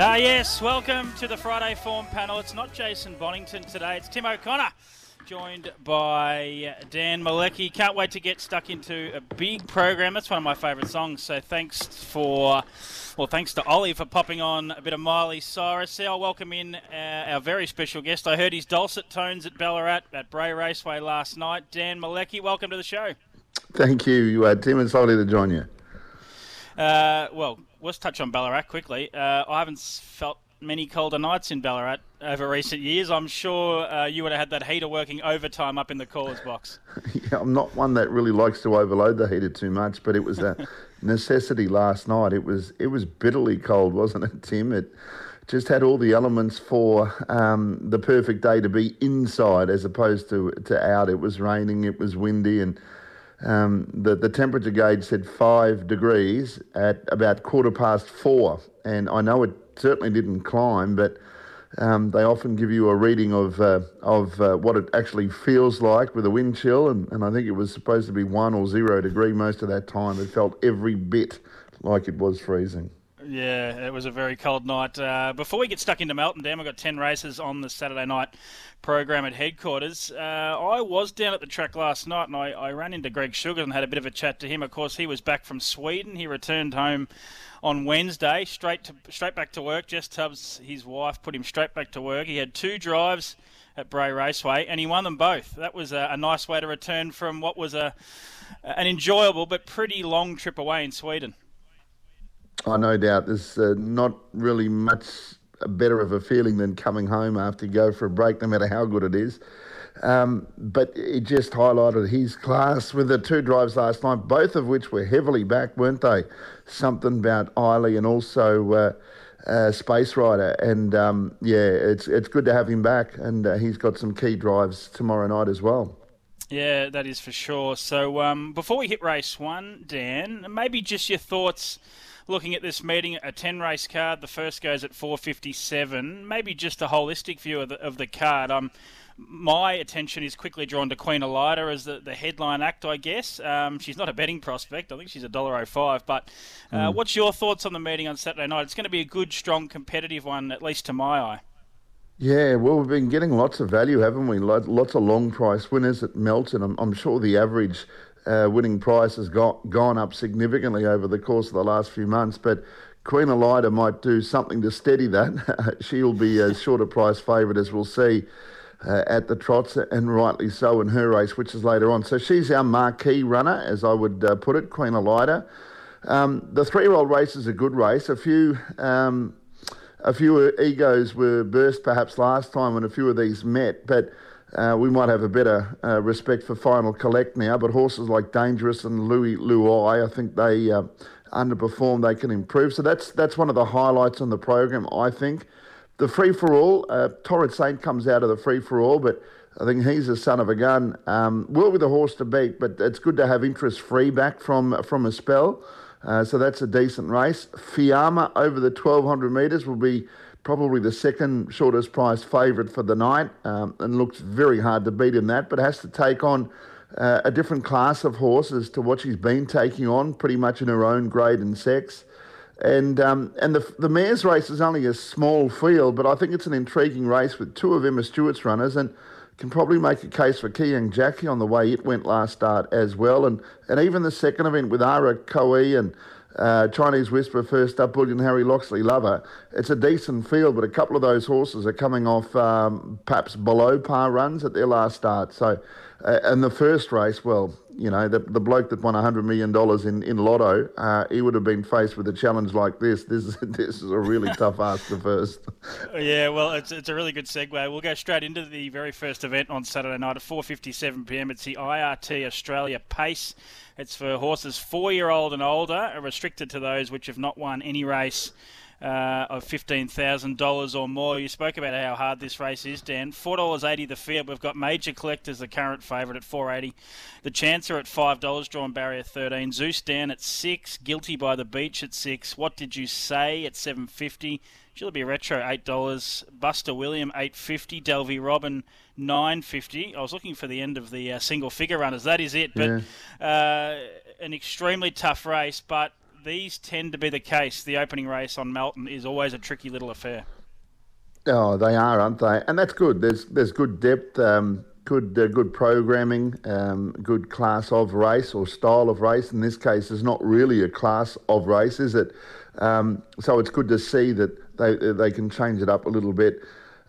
Ah, yes, welcome to the Friday Form panel. It's not Jason Bonington today, it's Tim O'Connor, joined by Dan Mielicki. Can't wait to get stuck into a big program. That's one of my favourite songs, so thanks for, well, thanks to Ollie for popping on a bit of Miley Cyrus. I'll welcome in uh, our very special guest. I heard his dulcet tones at Ballarat at Bray Raceway last night. Dan Mielicki, welcome to the show. Thank you, uh, Tim. It's lovely to join you. Uh, well, let's touch on Ballarat quickly. Uh, I haven't felt many colder nights in Ballarat over recent years. I'm sure uh, you would have had that heater working overtime up in the callers box. Yeah, I'm not one that really likes to overload the heater too much, but it was a necessity last night. It was it was bitterly cold, wasn't it, Tim? It just had all the elements for um, the perfect day to be inside as opposed to to out. It was raining, it was windy, and um, the the temperature gauge said five degrees at about quarter past four. And I know it certainly didn't climb, but um, they often give you a reading of uh, of uh, what it actually feels like with a wind chill, and, and I think it was supposed to be one or zero degree most of that time. It felt every bit like it was freezing. Yeah, it was a very cold night. Uh, before we get stuck into Melton, Dan, we've got 10 races on the Saturday night program at headquarters. Uh, I was down at the track last night and I, I ran into Greg Sugars and had a bit of a chat to him. Of course, he was back from Sweden. He returned home on Wednesday, straight to straight back to work. Jess Tubbs, his wife, put him straight back to work. He had two drives at Bray Raceway and he won them both. That was a, a nice way to return from what was a an enjoyable but pretty long trip away in Sweden. I no doubt there's uh, not really much better of a feeling than coming home after you go for a break, no matter how good it is. Um, but it just highlighted his class with the two drives last night, both of which were heavily back, weren't they? Something about Eiley and also uh, uh, Space Rider. And um, yeah, it's it's good to have him back, and uh, he's got some key drives tomorrow night as well. Yeah, that is for sure. So um, before we hit race one, Dan, maybe just your thoughts looking at this meeting, a 10 race card. The first goes at 4.57. Maybe just a holistic view of the, of the card. Um, my attention is quickly drawn to Queen Elida as the, the headline act, I guess. Um, she's not a betting prospect. I think she's a $1.05. But uh, what's your thoughts on the meeting on Saturday night? It's going to be a good, strong, competitive one, at least to my eye. Yeah, well, we've been getting lots of value, haven't we? Lots of long price winners at Melton. I'm, I'm sure the average uh, winning price has got, gone up significantly over the course of the last few months, but Queen Elida might do something to steady that. She'll be a shorter price favourite, as we'll see uh, at the trots, and rightly so in her race, which is later on. So she's our marquee runner, as I would uh, put it, Queen Elida. Um, the three-year-old race is a good race. A few. Um, a few egos were burst perhaps last time when a few of these met, but uh, we might have a better uh, respect for Final Collect now. But horses like Dangerous and Louis Luai, I think they uh, underperform. They can improve. So that's that's one of the highlights on the program. I think the free for all. Uh, Torrid Saint comes out of the free for all, but I think he's a son of a gun. Um, will be the horse to beat, but it's good to have interest free back from from a spell. Uh, so that's a decent race. Fiamma over the 1200 metres will be probably the second shortest priced favourite for the night um, and looks very hard to beat in that, but has to take on uh, a different class of horses to what she's been taking on, pretty much in her own grade and sex. And um, and the the mares race is only a small field, but I think it's an intriguing race with two of Emma Stewart's runners, and can probably make a case for Kiyang Jackie on the way it went last start as well, and and even the second event with Ara Koe and uh, Chinese Whisper first up, Bullion Harry Loxley Lover. It's a decent field, but a couple of those horses are coming off um, perhaps below par runs at their last start. So Uh, and the first race, well, you know, the, the bloke that won $100 million in, in Lotto, uh, he would have been faced with a challenge like this. This is, this is a really tough ask, the first. Yeah, well, it's, it's a really good segue. We'll go straight into the very first event on Saturday night at 4.57pm. It's the IRT Australia Pace. It's for horses four-year-old and older, restricted to those which have not won any race uh, of $15,000 or more. You spoke about how hard this race is, Dan. $4.80 the field. We've got Major Collectors, the current favourite, at 480 The Chancer at $5, drawn barrier 13 Zeus down at 6 Guilty by the Beach at 6 What Did You Say at 750 Be Retro $8 Buster William 850 Delvey Robin 950 I was looking for the end of the uh, single figure runners. That is it. But yeah. uh, an extremely tough race, but these tend to be the case. The opening race on Melton is always a tricky little affair. Oh, they are, aren't they? And that's good. There's there's good depth, um, good uh, good programming, um, good class of race or style of race. In this case, it's not really a class of race, is it? Um, so it's good to see that they they can change it up a little bit.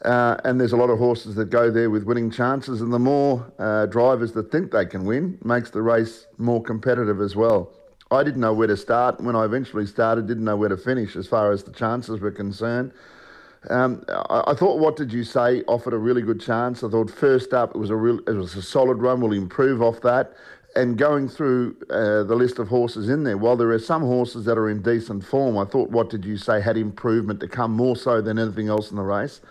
Uh, and there's a lot of horses that go there with winning chances, and the more uh, drivers that think they can win makes the race more competitive as well. I didn't know where to start. When I eventually started, didn't know where to finish as far as the chances were concerned. Um, I, I, thought, what did you say? Offered a really good chance. I thought first up, it was a real, it was a solid run. We'll improve off that. And going through uh, the list of horses in there, while there are some horses that are in decent form, I thought, what did you say, had improvement to come more so than anything else in the race.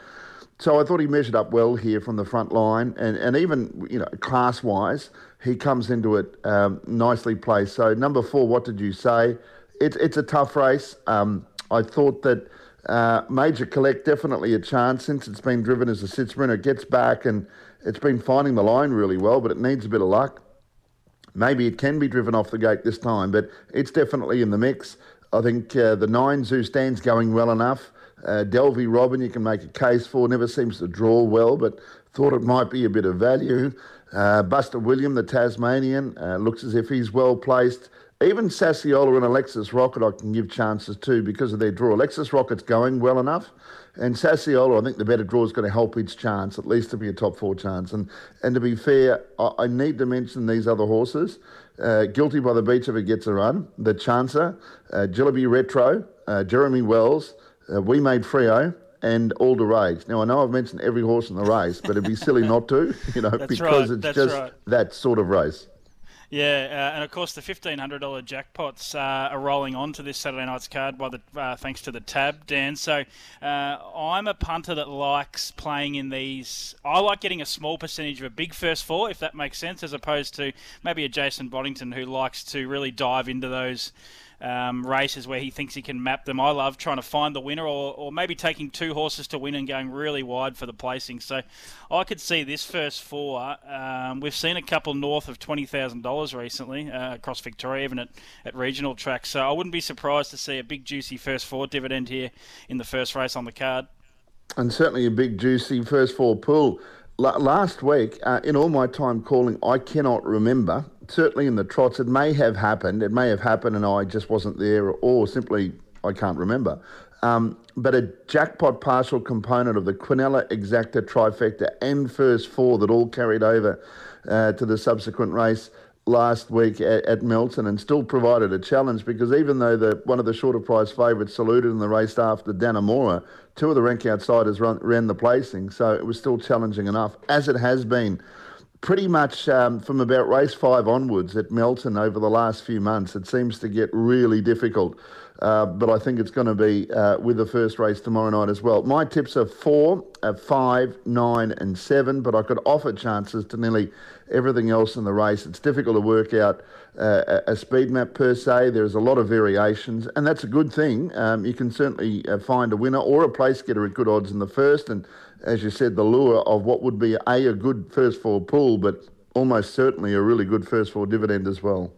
So I thought he measured up well here from the front line, and, and even you know class wise, he comes into it um, nicely placed. So number four, what did you say? It's it's a tough race. Um, I thought that uh, Major Collect definitely a chance since it's been driven as a sit sprinter. Gets back and it's been finding the line really well, but it needs a bit of luck. Maybe it can be driven off the gate this time, but it's definitely in the mix. I think uh, the nine zoo stands going well enough. Uh, Delvey Robin, you can make a case for, never seems to draw well, but thought it might be a bit of value. Uh, Buster William, the Tasmanian, uh, looks as if he's well placed. Even Sassiola and Alexis Rocket, I can give chances to because of their draw. Alexis Rocket's going well enough, and Sassiola, I think the better draw is going to help its chance, at least to be a top four chance. And and to be fair, I, I need to mention these other horses. Uh, Guilty by the Beach if it gets a run. The Chancer, uh, Retro, uh, Jeremy Wells, uh, We Made Freo, and All the Rage. Now I know I've mentioned every horse in the race, but it'd be silly not to, you know, because right, it's just right. that sort of race. Yeah, uh, and of course the fifteen hundred dollar jackpots uh, are rolling on to this Saturday night's card by the uh, thanks to the tab, Dan. So uh, I'm a punter that likes playing in these. I like getting a small percentage of a big first four, if that makes sense, as opposed to maybe a Jason Boddington who likes to really dive into those um, races where he thinks he can map them. I love trying to find the winner or, or maybe taking two horses to win and going really wide for the placing. So I could see this first four. Um, we've seen a couple north of $20,000 recently uh, across Victoria, even at, at regional tracks. So I wouldn't be surprised to see a big, juicy first four dividend here in the first race on the card. And certainly a big, juicy first four pull. last week, uh, in all my time calling, I cannot remember certainly in the trots, it may have happened. It may have happened and I just wasn't there, or simply I can't remember. Um, but a jackpot partial component of the Quinella Exacta trifecta and first four that all carried over uh, to the subsequent race last week at, at, Melton and still provided a challenge because even though the one of the shorter price favourites saluted in the race after Dannemora, two of the rank outsiders run, ran the placing, so it was still challenging enough, as it has been pretty much um, from about race five onwards at Melton over the last few months, it seems to get really difficult. Uh, but I think it's going to be uh, with the first race tomorrow night as well. My tips are four, uh, five, nine, and seven, but I could offer chances to nearly everything else in the race. It's difficult to work out uh, a speed map per se. There's a lot of variations, and that's a good thing. Um, you can certainly uh, find a winner or a place getter at good odds in the first, and as you said, the lure of what would be a, a good first four pool, but almost certainly a really good first four dividend as well.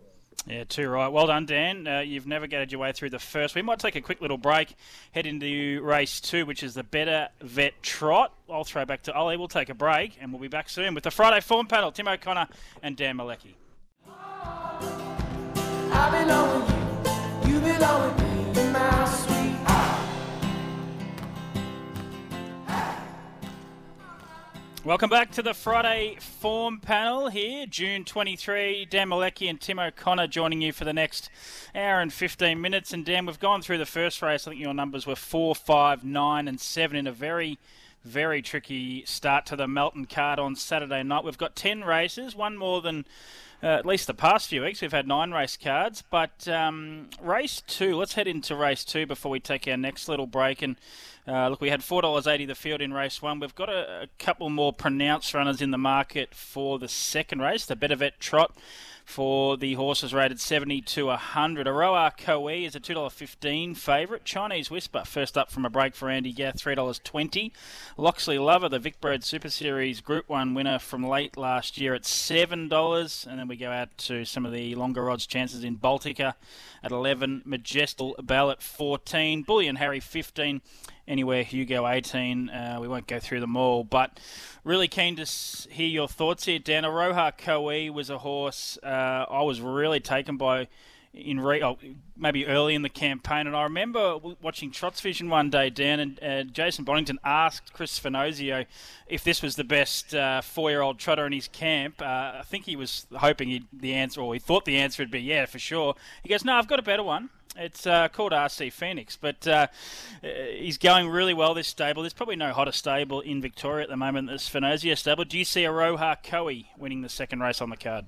Yeah, too right. Well done, Dan. Uh, you've navigated your way through the first. We might take a quick little break, head into race two, which is the Better Vet Trot. I'll throw back to Ollie. We'll take a break, and we'll be back soon with the Friday Form Panel. Tim O'Connor and Dan Mielicki. Welcome back to the Friday form panel here, June 23. Dan Mielicki and Tim O'Connor joining you for the next hour and 15 minutes. And Dan, we've gone through the first race. I think your numbers were 4, 5, 9, and 7 in a very, very tricky start to the Melton card on Saturday night. We've got 10 races, one more than uh, at least the past few weeks. We've had nine race cards, but um, race two, let's head into race two before we take our next little break. And uh, look, we had $4.80 the field in race one. We've got a, a, couple more pronounced runners in the market for the second race, the Better Vet Trot for the horses rated 70 to 100. Aroa Koe is a $2.15 favourite. Chinese Whisper, first up from a break for Andy Gath, $3.20. Loxley Lover, the Vic Bred Super Series Group 1 winner from late last year at $7. And then we go out to some of the longer odds chances in Baltica at 11. Majestic Bell at 14. Bullion Harry 15 anywhere Hugo 18. Uh, we won't go through them all, but really keen to hear your thoughts here, Dan. Aroha Koe was a horse uh, I was really taken by in re- oh, maybe early in the campaign. And I remember watching Trots Vision one day, Dan, and uh, Jason Bonington asked Chris Finozio if this was the best uh, four-year-old trotter in his camp. Uh, I think he was hoping the answer, or he thought the answer would be yeah, for sure. He goes, no, I've got a better one. It's uh, called RC Phoenix, but uh, uh, he's going really well. This stable, there's probably no hotter stable in Victoria at the moment. This Finozia stable. Do you see a Aroha Koe winning the second race on the card?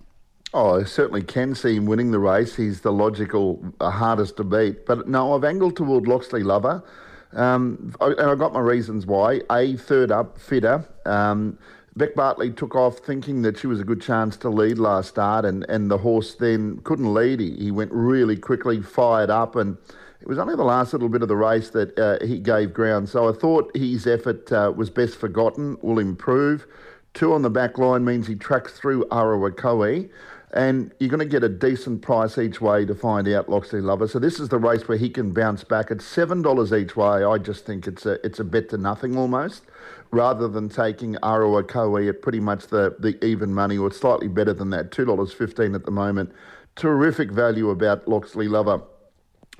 Oh, I certainly can see him winning the race. He's the logical, uh, hardest to beat. But no, I've angled toward Loxley Lover. Um, I, and I've got my reasons why. A, third up, fitter. Um, Beck Bartley took off thinking that she was a good chance to lead last start, and, and the horse then couldn't lead. He, he went really quickly, fired up, and it was only the last little bit of the race that uh, he gave ground. So I thought his effort uh, was best forgotten, will improve. Two on the back line means he tracks through Arawakoe and you're going to get a decent price each way to find out Loxley Lover. So this is the race where he can bounce back at seven dollars each way. I just think it's a it's a bet to nothing almost, rather than taking Aroa Koe at pretty much the the even money or slightly better than that, two dollars fifteen at the moment. Terrific value about Loxley Lover.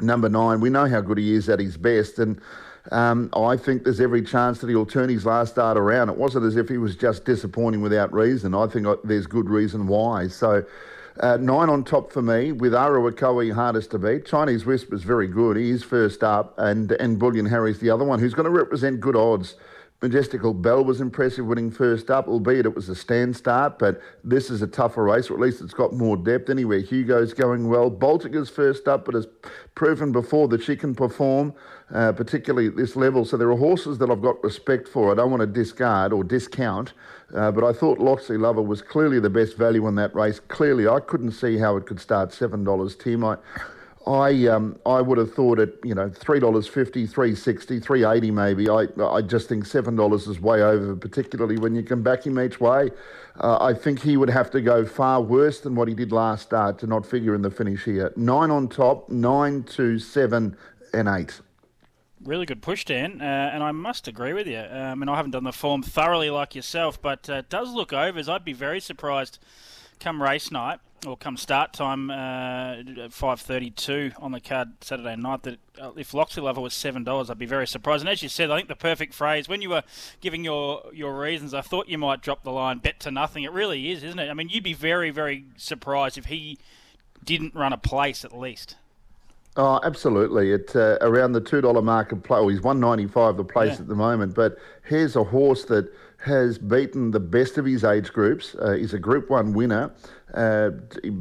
Number nine, we know how good he is at his best, and um, I think there's every chance that he'll turn his last start around. It wasn't as if he was just disappointing without reason. I think there's good reason why. So. Uh, nine on top for me with Arawakoi hardest to beat. Chinese Whisper's very good. He is first up, and and Bullion Harry's the other one who's going to represent good odds. Majestical Bell was impressive winning first up, albeit it was a stand start, but this is a tougher race, or at least it's got more depth anyway. Hugo's going well. Baltica's first up, but has proven before that she can perform, uh, particularly at this level. So there are horses that I've got respect for. I don't want to discard or discount, uh, but I thought Loxley Lover was clearly the best value in that race. Clearly, I couldn't see how it could start $7, Tim. I, I um, I would have thought at you know three dollars fifty, three sixty, three eighty maybe. I I just think seven dollars is way over, particularly when you can back him each way. Uh, I think he would have to go far worse than what he did last start to not figure in the finish here. Nine on top, nine to seven and eight. Really good push, Dan, uh, and I must agree with you. Um, and I haven't done the form thoroughly like yourself, but uh, it does look overs. I'd be very surprised come race night or come start time uh, five thirty-two on the card Saturday night. That uh, if Loxley Lover was seven dollars, I'd be very surprised. And as you said, I think the perfect phrase when you were giving your your reasons, I thought you might drop the line bet to nothing. It really is, isn't it? I mean, you'd be very very surprised if he didn't run a place at least. Oh, absolutely. At uh, around the two dollar mark of play, well, he's one ninety five the place yeah. at the moment. But here's a horse that has beaten the best of his age groups. Uh, he's a Group One winner. Uh,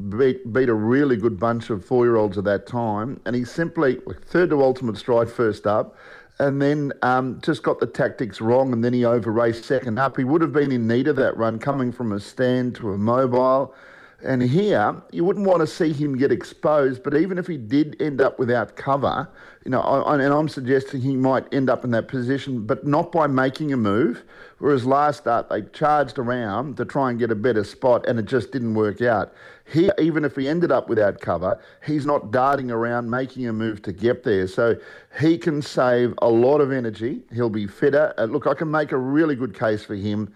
beat, beat a really good bunch of four year olds at that time, and he simply third to Ultimate Stride first up. And then um, just got the tactics wrong, and then he over raced second up. He would have been in need of that run, coming from a stand to a mobile. And here, you wouldn't want to see him get exposed, but even if he did end up without cover, you know, I, and I'm suggesting he might end up in that position, but not by making a move. Whereas last start, they charged around to try and get a better spot, and it just didn't work out. Here, even if he ended up without cover, he's not darting around making a move to get there. So he can save a lot of energy. He'll be fitter. Uh, look, I can make a really good case for him.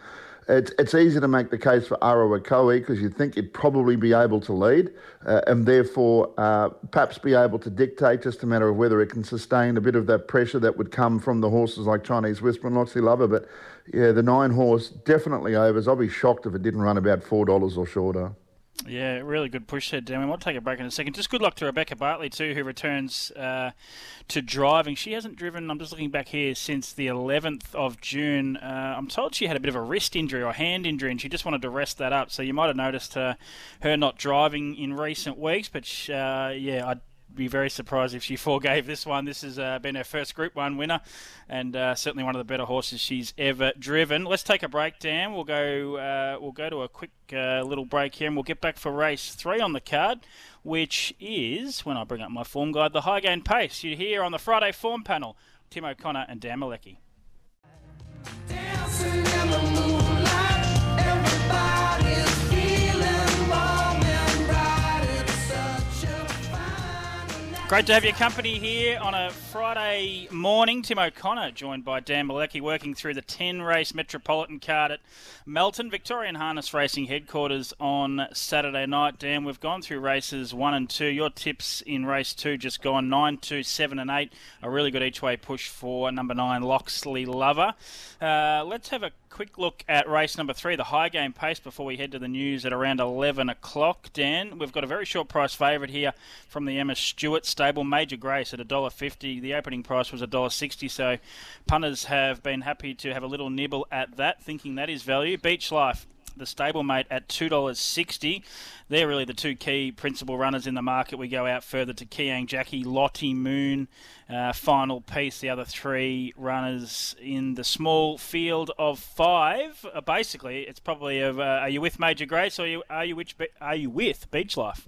It's, it's easy to make the case for Arawakoe because you think you'd probably be able to lead uh, and therefore uh, perhaps be able to dictate, just a matter of whether it can sustain a bit of that pressure that would come from the horses like Chinese Whisper and Loxley Lover. But yeah, the nine horse definitely overs. I'll be shocked if it didn't run about four dollars or shorter. Yeah, really good push there, Dan. We might take a break in a second. Just good luck to Rebecca Bartley too, who returns uh, to driving. She hasn't driven. I'm just looking back here since the 11th of June. Uh, I'm told she had a bit of a wrist injury or hand injury, and she just wanted to rest that up. So you might have noticed uh, her not driving in recent weeks. But uh, yeah, I be very surprised if she forgave this one. This has uh, been her first Group One winner, and uh, certainly one of the better horses she's ever driven. Let's take a break, Dan. We'll go. Uh, we'll go to a quick uh, little break here, and we'll get back for race three on the card, which is when I bring up my form guide, the high gain Pace. You hear on the Friday form panel, Tim O'Connor and Dan Mielicki. Great to have your company here on a Friday morning. Tim O'Connor, joined by Dan Mielicki, working through the 10 race Metropolitan card at Melton, Victorian Harness Racing headquarters on Saturday night. Dan, we've gone through races one and two. Your tips in race two just gone 9, 2, 7, and 8. A really good each way push for number 9, Loxley Lover. Uh, let's have a quick look at race number three, the high game Pace, before we head to the news at around 11 o'clock. Dan, we've got a very short price favourite here from the Emma Stewart stable, Major Grace at $1.50. The opening price was $1.60, so punters have been happy to have a little nibble at that, thinking that is value. Beach Life the stablemate at $2.60. They're really the two key principal runners in the market. We go out further to Kiang Jackie, Lottie Moon, uh, final piece. The other three runners in the small field of five. Uh, basically, it's probably of uh, are you with Major Grace or are you, are you, which, are you with Beach Life?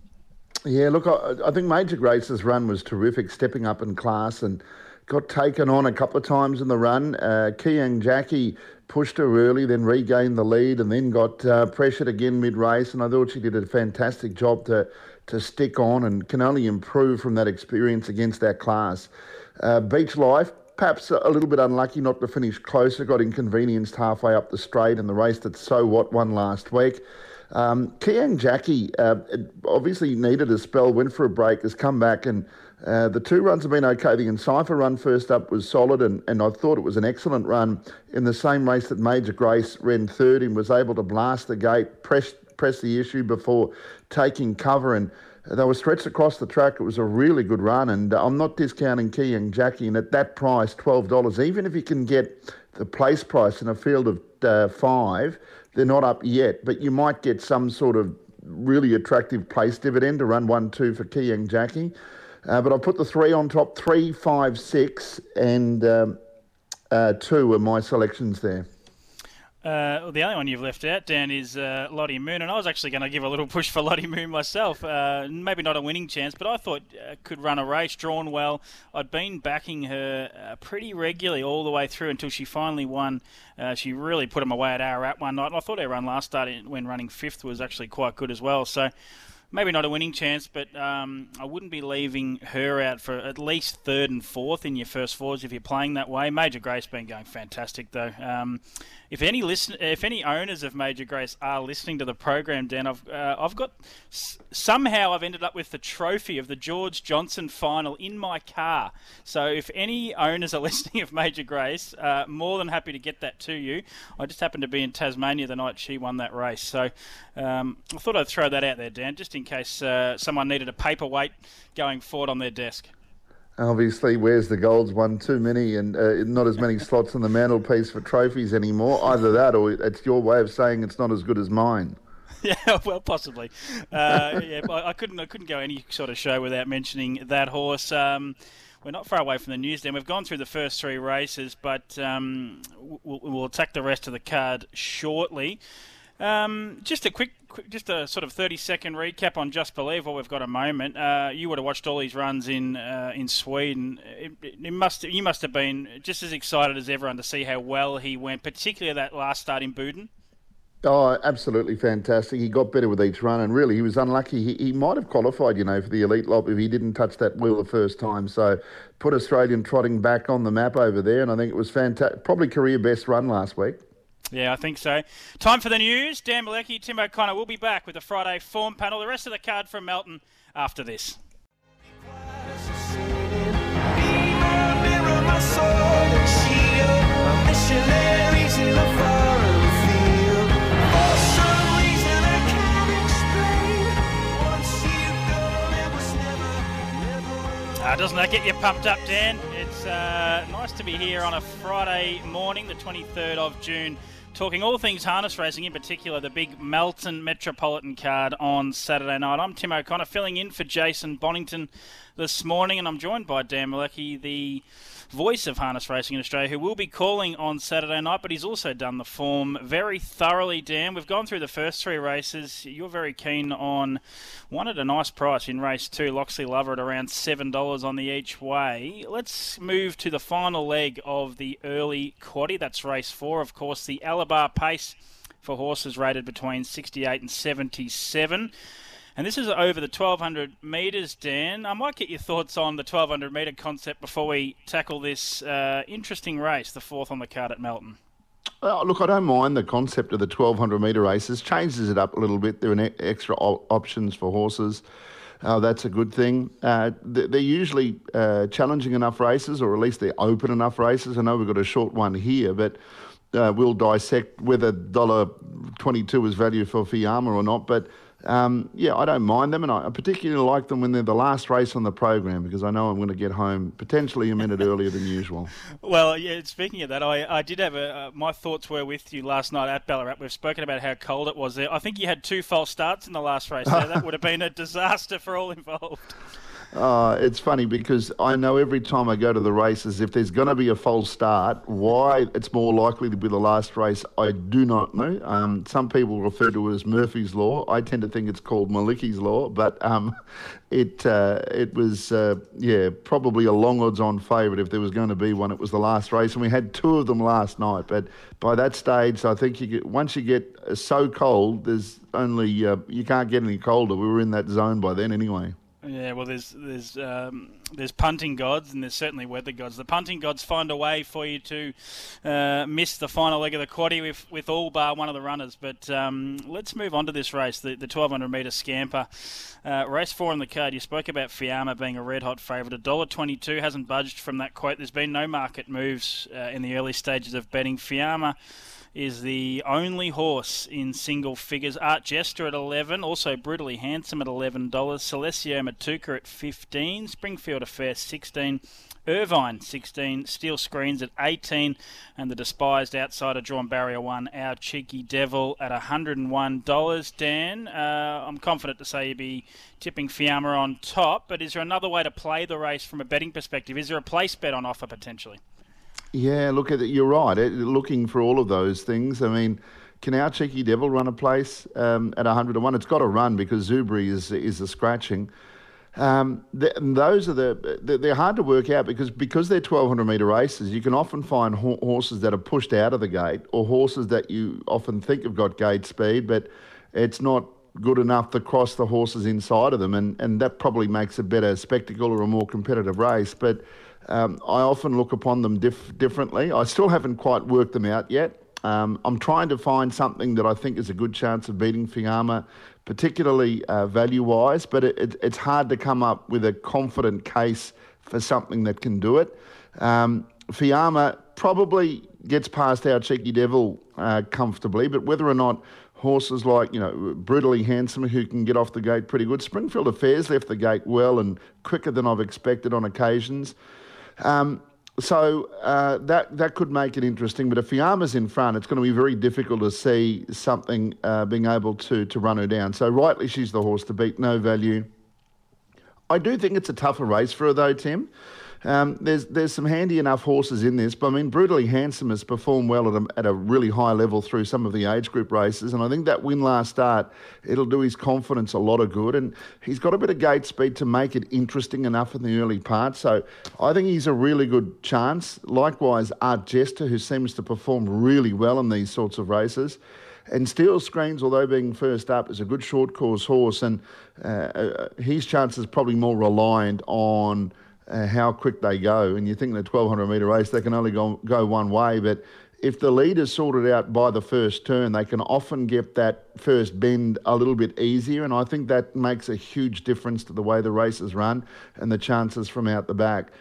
Yeah, look, I, I think Major Grace's run was terrific, stepping up in class and got taken on a couple of times in the run. Uh, Kiang Jackie pushed her early, then regained the lead, and then got uh, pressured again mid race. And I thought she did a fantastic job to to stick on and can only improve from that experience against that class. Uh, Beach Life, perhaps a little bit unlucky not to finish closer, got inconvenienced halfway up the straight in the race that So What won last week. Um, Kiang Jackie uh, obviously needed a spell, went for a break, has come back, and uh, the two runs have been okay. The Encipher run first up was solid, and, and I thought it was an excellent run in the same race that Major Grace ran third and was able to blast the gate, press, press the issue before taking cover, and they were stretched across the track. It was a really good run, and I'm not discounting Kiang Jackie, and at that price, $12, even if you can get the place price in a field of uh, five, they're not up yet, but you might get some sort of really attractive place dividend to run one two for Kiang Jackie. Uh, but I put the three on top, three, five, six, and um, uh, two are my selections there. Uh, the only one you've left out, Dan, is uh, Lottie Moon, and I was actually going to give a little push for Lottie Moon myself. Uh, maybe not a winning chance, but I thought uh, could run a race, drawn well. I'd been backing her uh, pretty regularly all the way through until she finally won. Uh, she really put them away at our Ararat one night, and I thought her run last start when running fifth was actually quite good as well. So maybe not a winning chance, but um, I wouldn't be leaving her out for at least third and fourth in your first fours if you're playing that way. Major Grace been going fantastic though. Um, if any listen, if any owners of Major Grace are listening to the program, Dan, I've uh, I've got somehow I've ended up with the trophy of the George Johnson final in my car. So if any owners are listening of Major Grace, uh, more than happy to get that to you. I just happened to be in Tasmania the night she won that race, so um, I thought I'd throw that out there, Dan, just in case uh, someone needed a paperweight going forward on their desk. Obviously, where's the golds one too many and uh, not as many slots on the mantelpiece for trophies anymore. Either that or it's your way of saying it's not as good as mine. Yeah, well, possibly. Uh, yeah, I couldn't. I couldn't go any sort of show without mentioning that horse. Um, we're not far away from the news. Then we've gone through the first three races, but um, we'll, we'll attack the rest of the card shortly. Um, just a quick, quick, just a sort of thirty-second recap on Just Believe while we've got a moment. Uh, you would have watched all these runs in uh, in Sweden. It, it, must you must have been just as excited as everyone to see how well he went, particularly that last start in Boden. Oh, absolutely fantastic. He got better with each run, and really, he was unlucky. He, he might have qualified, you know, for the elite lot if he didn't touch that wheel the first time. So, put Australian trotting back on the map over there, and I think it was fantastic. Probably career best run last week. Yeah, I think so. Time for the news. Dan Mielicki, Tim O'Connor will be back with the Friday form panel. The rest of the card from Melton after this. Uh, doesn't that get you pumped up, Dan? It's uh, nice to be here on a Friday morning, the 23rd of June, talking all things harness racing, in particular the big Melton Metropolitan card on Saturday night. I'm Tim O'Connor, filling in for Jason Bonington this morning, and I'm joined by Dan Mielicki, the voice of harness racing in Australia, who will be calling on Saturday night, but he's also done the form very thoroughly, Dan. We've gone through the first three races. You're very keen on one at a nice price in race two, Loxley Lover at around $7 on the each way. Let's move to the final leg of the early quaddy. That's race four, of course, the Alabar Pace for horses rated between 68 and 77. And this is over the 1200 metres, Dan. I might get your thoughts on the 1200 metre concept before we tackle this uh, interesting race, the fourth on the card at Melton. Look, I don't mind the concept of the 1200 metre races. Changes it up a little bit. There are extra op- options for horses. Uh, that's a good thing. Uh, they're usually uh, challenging enough races, or at least they're open enough races. I know we've got a short one here, but uh, we'll dissect whether $1.22 is value for Fiamma or not. But um, yeah, I don't mind them, and I particularly like them when they're the last race on the program because I know I'm going to get home potentially a minute earlier than usual. Well, yeah. Speaking of that, I, I did have a uh, my thoughts were with you last night at Ballarat. We've spoken about how cold it was there. I think you had two false starts in the last race. There. that would have been a disaster for all involved. Uh, it's funny because I know every time I go to the races, if there's going to be a false start, why it's more likely to be the last race, I do not know. Um, some people refer to it as Murphy's Law. I tend to think it's called Mielicki's Law, but um, it uh, it was, uh, yeah, probably a long odds on favourite if there was going to be one. It was the last race, and we had two of them last night. But by that stage, I think you get, once you get so cold, there's only, uh, you can't get any colder. We were in that zone by then anyway. Yeah, well, there's there's um, there's punting gods and there's certainly weather gods. The punting gods find a way for you to uh, miss the final leg of the quaddy with, with all bar one of the runners. But um, let's move on to this race, the, the 1200 metre scamper. Uh, race four on the card. You spoke about Fiamma being a red hot favourite. $1.22 hasn't budged from that quote. There's been no market moves uh, in the early stages of betting. Fiamma is the only horse in single figures. Art Jester at 11, also Brutally Handsome at $11, Celestio Matuka at 15, Springfield Affair 16, Irvine 16, Steel Screens at 18, and the despised outsider drawn barrier one, Our Cheeky Devil at $101. Dan, uh, I'm confident to say you'd be tipping Fiamma on top, but is there another way to play the race from a betting perspective? Is there a place bet on offer potentially? Yeah, look at it. You're right. It, looking for all of those things. I mean, can our cheeky devil run a place um, at 101? It's got to run because Zubri is is a scratching. Um, the, those are the they're hard to work out because because they're 1200 meter races. You can often find ho- horses that are pushed out of the gate or horses that you often think have got gate speed, but it's not good enough to cross the horses inside of them, and and that probably makes a better spectacle or a more competitive race, but. Um, I often look upon them dif- differently. I still haven't quite worked them out yet. Um, I'm trying to find something that I think is a good chance of beating Fiamma, particularly uh, value wise, but it, it, it's hard to come up with a confident case for something that can do it. Um, Fiamma probably gets past our cheeky devil uh, comfortably, but whether or not horses like, you know, brutally handsome who can get off the gate pretty good. Springfield Affairs left the gate well and quicker than I've expected on occasions. Um, so uh, that that could make it interesting. But if Fiamma's in front, it's going to be very difficult to see something uh, being able to to run her down. So rightly, she's the horse to beat. No value. I do think it's a tougher race for her though, Tim. Um, there's there's some handy enough horses in this, but I mean, Brutally Handsome has performed well at a, at a really high level through some of the age group races, and I think that win last start it'll do his confidence a lot of good, and he's got a bit of gate speed to make it interesting enough in the early part. So I think he's a really good chance. Likewise, Art Jester, who seems to perform really well in these sorts of races. And Steel Screens, although being first up, is a good short course horse, and uh, uh his chances probably more reliant on uh, how quick they go. And you think in a 1200 metre race, they can only go, go one way. But if the leader's sorted out by the first turn, they can often get that first bend a little bit easier. And I think that makes a huge difference to the way the races run and the chances from out the back.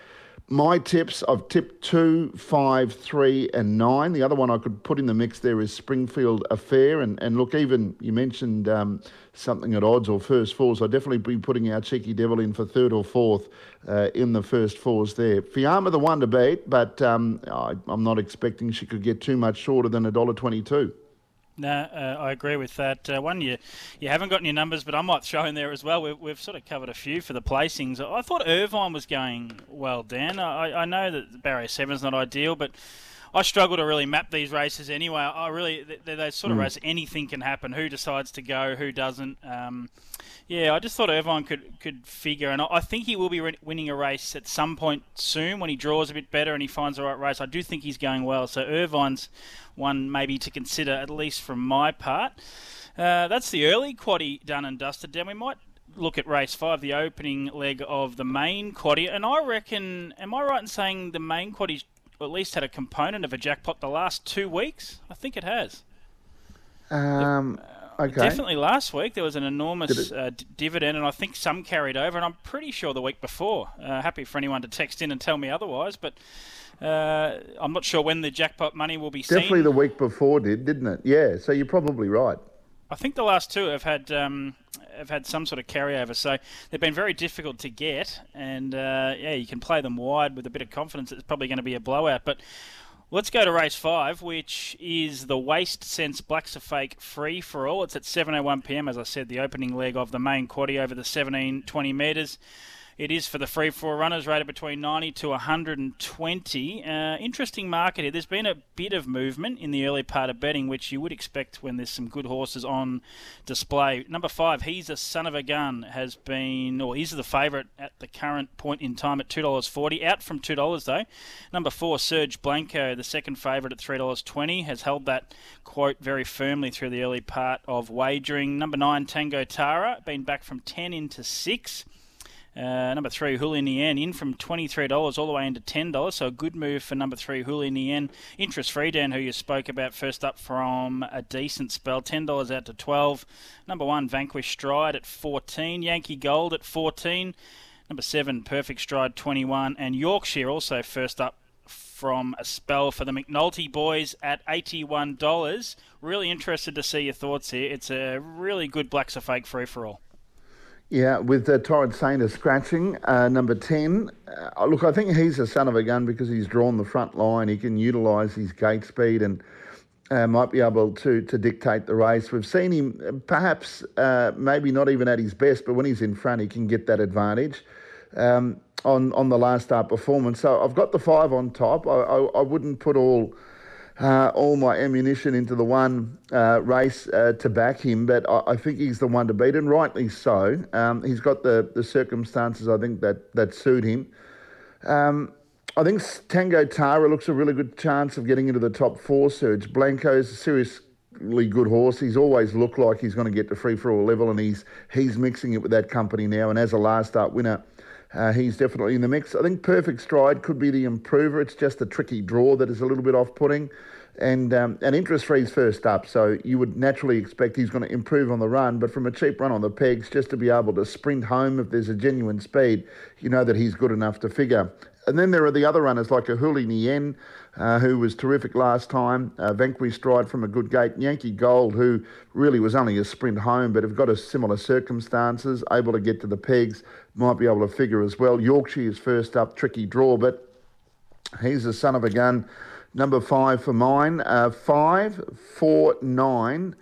My tips, I've tipped two, five, three, and nine. The other one I could put in the mix there is Springfield Affair. And, and look, even you mentioned um, something at odds or first fours. I'd definitely be putting our Cheeky Devil in for third or fourth uh, in the first fours there. Fiamma, the one to beat, but um, I, I'm not expecting she could get too much shorter than $1.22. No, uh, I agree with that. Uh, one, you you haven't got any numbers, but I might throw in there as well. We've, we've sort of covered a few for the placings. I thought Irvine was going well, Dan. I, I know that Barrier Seven's not ideal, but I struggle to really map these races anyway. I really they're those sort of races. Anything can happen. Who decides to go? Who doesn't? Um, yeah, I just thought Irvine could could figure, and I, I think he will be re- winning a race at some point soon when he draws a bit better and he finds the right race. I do think he's going well. So Irvine's one maybe to consider, at least from my part. Uh, that's the early quaddy done and dusted. Then we might look at race five, the opening leg of the main quaddy, and I reckon, am I right in saying the main quaddy's at least had a component of a jackpot the last two weeks? I think it has. Um, okay. Definitely last week there was an enormous uh, d- dividend, and I think some carried over, and I'm pretty sure the week before. Uh, happy for anyone to text in and tell me otherwise, but uh, I'm not sure when the jackpot money will be Definitely seen. the week before did, didn't it? Yeah, so you're probably right. I think the last two have had um, have had some sort of carryover, so they've been very difficult to get. And uh, yeah, you can play them wide with a bit of confidence. It's probably going to be a blowout. But let's go to race five, which is the Waste Sense Blacks A Fake Free for All. It's at 7:01 p.m. As I said, the opening leg of the main quaddy over the 17 20 metres. It is for the free four runners rated between 90 to 120. Uh, interesting market here. There's been a bit of movement in the early part of betting, which you would expect when there's some good horses on display. Number five, He's a Son of a Gun, has been, or he's the favourite at the current point in time at $2.40. Out from $2 though. Number four, Serge Blanco, the second favourite at $3.20, has held that quote very firmly through the early part of wagering. Number nine, Tango Tara, been back from 10 into 6. Uh, number three, Hulinian, in from $23 all the way into $10. So a good move for number three, Hulinian. Interest free, Dan, who you spoke about first up from a decent spell. $10 out to 12 Number one, Vanquish Stride at 14 Yankee Gold at 14 Number seven, Perfect Stride 21 And Yorkshire also first up from a spell for the McNulty boys at $81. Really interested to see your thoughts here. It's a really good Blacks A Fake free for all. Yeah, with uh, Torrent Sainer scratching, uh, number 10. Uh, look, I think he's a son of a gun because he's drawn the front line. He can utilise his gate speed and uh, might be able to, to dictate the race. We've seen him uh, perhaps uh, maybe not even at his best, but when he's in front, he can get that advantage. Um, on, on the last start performance. So I've got the five on top. I, I, I wouldn't put all uh, all my ammunition into the one uh, race uh, to back him, but I, I think he's the one to beat, and rightly so. Um, he's got the, the circumstances I think that, that suit him. Um, I think Tango Tara looks a really good chance of getting into the top four. Serge Blanco's a seriously good horse. He's always looked like he's going to get to free for all level, and he's he's mixing it with that company now. And as a last start winner, uh, he's definitely in the mix. I think Perfect Stride could be the improver. It's just a tricky draw that is a little bit off-putting. And um, and interest free's first up, so you would naturally expect he's going to improve on the run. But from a cheap run on the pegs, just to be able to sprint home if there's a genuine speed, you know that he's good enough to figure. And then there are the other runners like a Huli Nien, uh, who was terrific last time, uh, Vanquish Stride from a good gate, Yankee Gold, who really was only a sprint home, but have got a similar circumstances, able to get to the pegs, might be able to figure as well. Yorkshire's first up, tricky draw, but he's the son of a gun. Number five for mine. Uh, five, four, nine,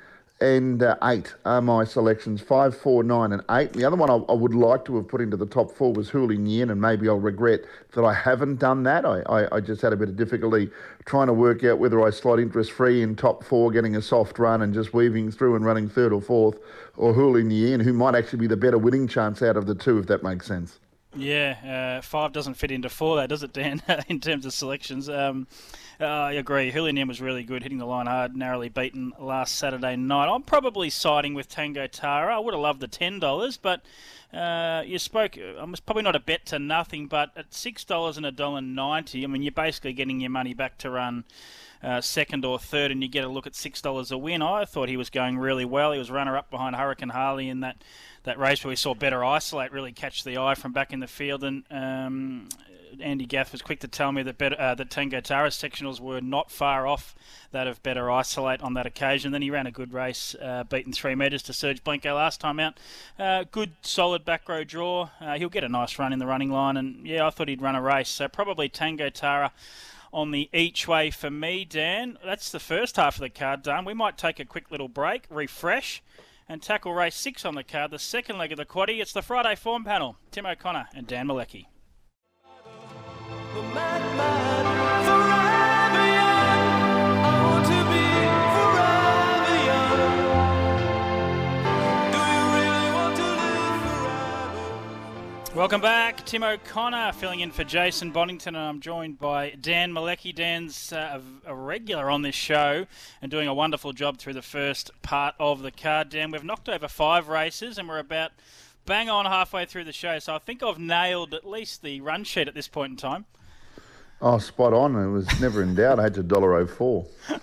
and uh, eight are my selections. Five, four, nine, and eight. The other one I, I would like to have put into the top four was Huli Nien, and maybe I'll regret that I haven't done that. I, I, I just had a bit of difficulty trying to work out whether I slot interest free in top four, getting a soft run and just weaving through and running third or fourth, or Huli Nien, who might actually be the better winning chance out of the two, if that makes sense. Yeah, uh, five doesn't fit into four, though, does it, Dan? in terms of selections, um, uh, I agree. Julian was really good, hitting the line hard, narrowly beaten last Saturday night. I'm probably siding with Tango Tara. I would have loved the ten dollars, but uh, you spoke. I was probably not a bet to nothing, but at six dollars and a dollar ninety, I mean, you're basically getting your money back to run. Uh, second or third, and you get a look at six dollars a win. I thought he was going really well. He was runner up behind Hurricane Harley in that that race where we saw better isolate really catch the eye from back in the field and um, Andy Gath was quick to tell me that better, uh, that Tango Tara sectionals were not far off that of Better Isolate on that occasion. Then he ran a good race, uh, beaten three metres to Serge Blanco last time out. Uh, good, solid back row draw. Uh, he'll get a nice run in the running line, and yeah, I thought he'd run a race. So probably Tango Tara on the each way for me, Dan. That's the first half of the card done. We might take a quick little break, refresh, and tackle race six on the card, the second leg of the quaddy. It's the Friday form panel. Tim O'Connor and Dan Malecki. Welcome back, Tim O'Connor filling in for Jason Bonington, and I'm joined by Dan Mielicki. Dan's uh, a, a regular on this show and doing a wonderful job through the first part of the card. Dan, we've knocked over five races, and we're about bang on halfway through the show, so I think I've nailed at least the run sheet at this point in time. Oh, spot on. It was never in doubt. I had to dollar oh four.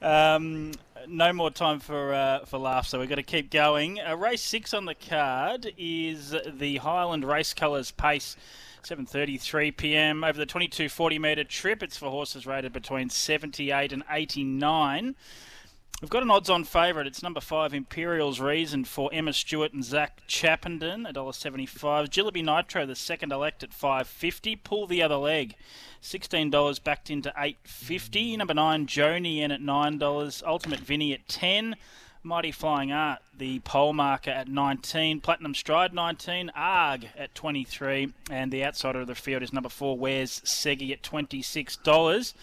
Um, no more time for uh, for laughs, so we've got to keep going. Uh, race six on the card is the Highland Race Colours Pace. 7:33 p.m. over the 2240 metre trip. It's for horses rated between 78 and 89. We've got an odds-on favourite. It's number five, Imperial's Reason for Emma Stewart and Zach Chappenden, $1.75. Jillaby Nitro, the second elect at 5.50. Pull the other leg, $16 backed into 8.50. Number nine, Joni in at $9. Ultimate Vinny at 10. Mighty Flying Art, the pole marker at 19. Platinum Stride 19. Arg at 23. And the outsider of the field is number four, Where's Segi at $26.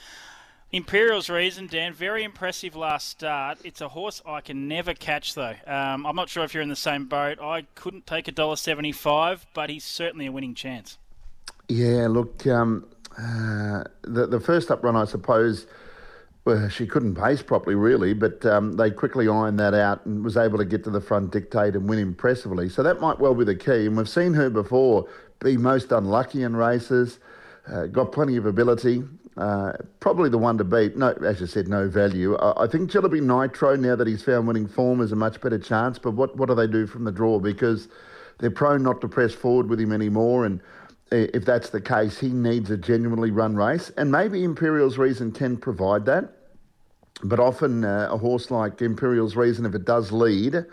Imperial's reason, Dan, very impressive last start. It's a horse I can never catch though. Um, I'm not sure if you're in the same boat. I couldn't take a dollar seventy-five, but he's certainly a winning chance. Yeah, look, um, uh, the the first up run, I suppose, well, she couldn't pace properly, really, but um, they quickly ironed that out and was able to get to the front, dictate, and win impressively. So that might well be the key. And we've seen her before be most unlucky in races. Uh, got plenty of ability. Uh, probably the one to beat. No, as you said, no value. I, I think Jillaby Nitro, now that he's found winning form, is a much better chance. But what, what do they do from the draw? Because they're prone not to press forward with him anymore. And if that's the case, he needs a genuinely run race. And maybe Imperial's Reason can provide that. But often uh, a horse like Imperial's Reason, if it does lead,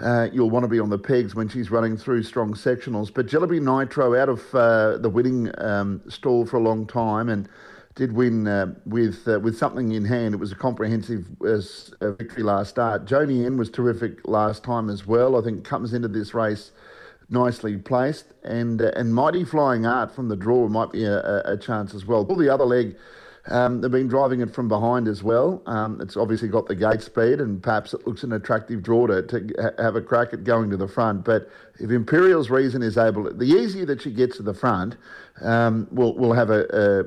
uh, you'll want to be on the pegs when she's running through strong sectionals. But Jillaby Nitro out of uh, the winning um, stall for a long time and did win uh, with uh, with something in hand. It was a comprehensive uh, uh, victory last start. Joni N was terrific last time as well. I think comes into this race nicely placed, and and Mighty Flying Art from the draw might be a, a, a chance as well. Pull the other leg. Um, they've been driving it from behind as well. Um, it's obviously got the gate speed, and perhaps it looks an attractive draw to, to ha- have a crack at going to the front. But if Imperial's reason is able, the easier that she gets to the front, um, will we'll have a, a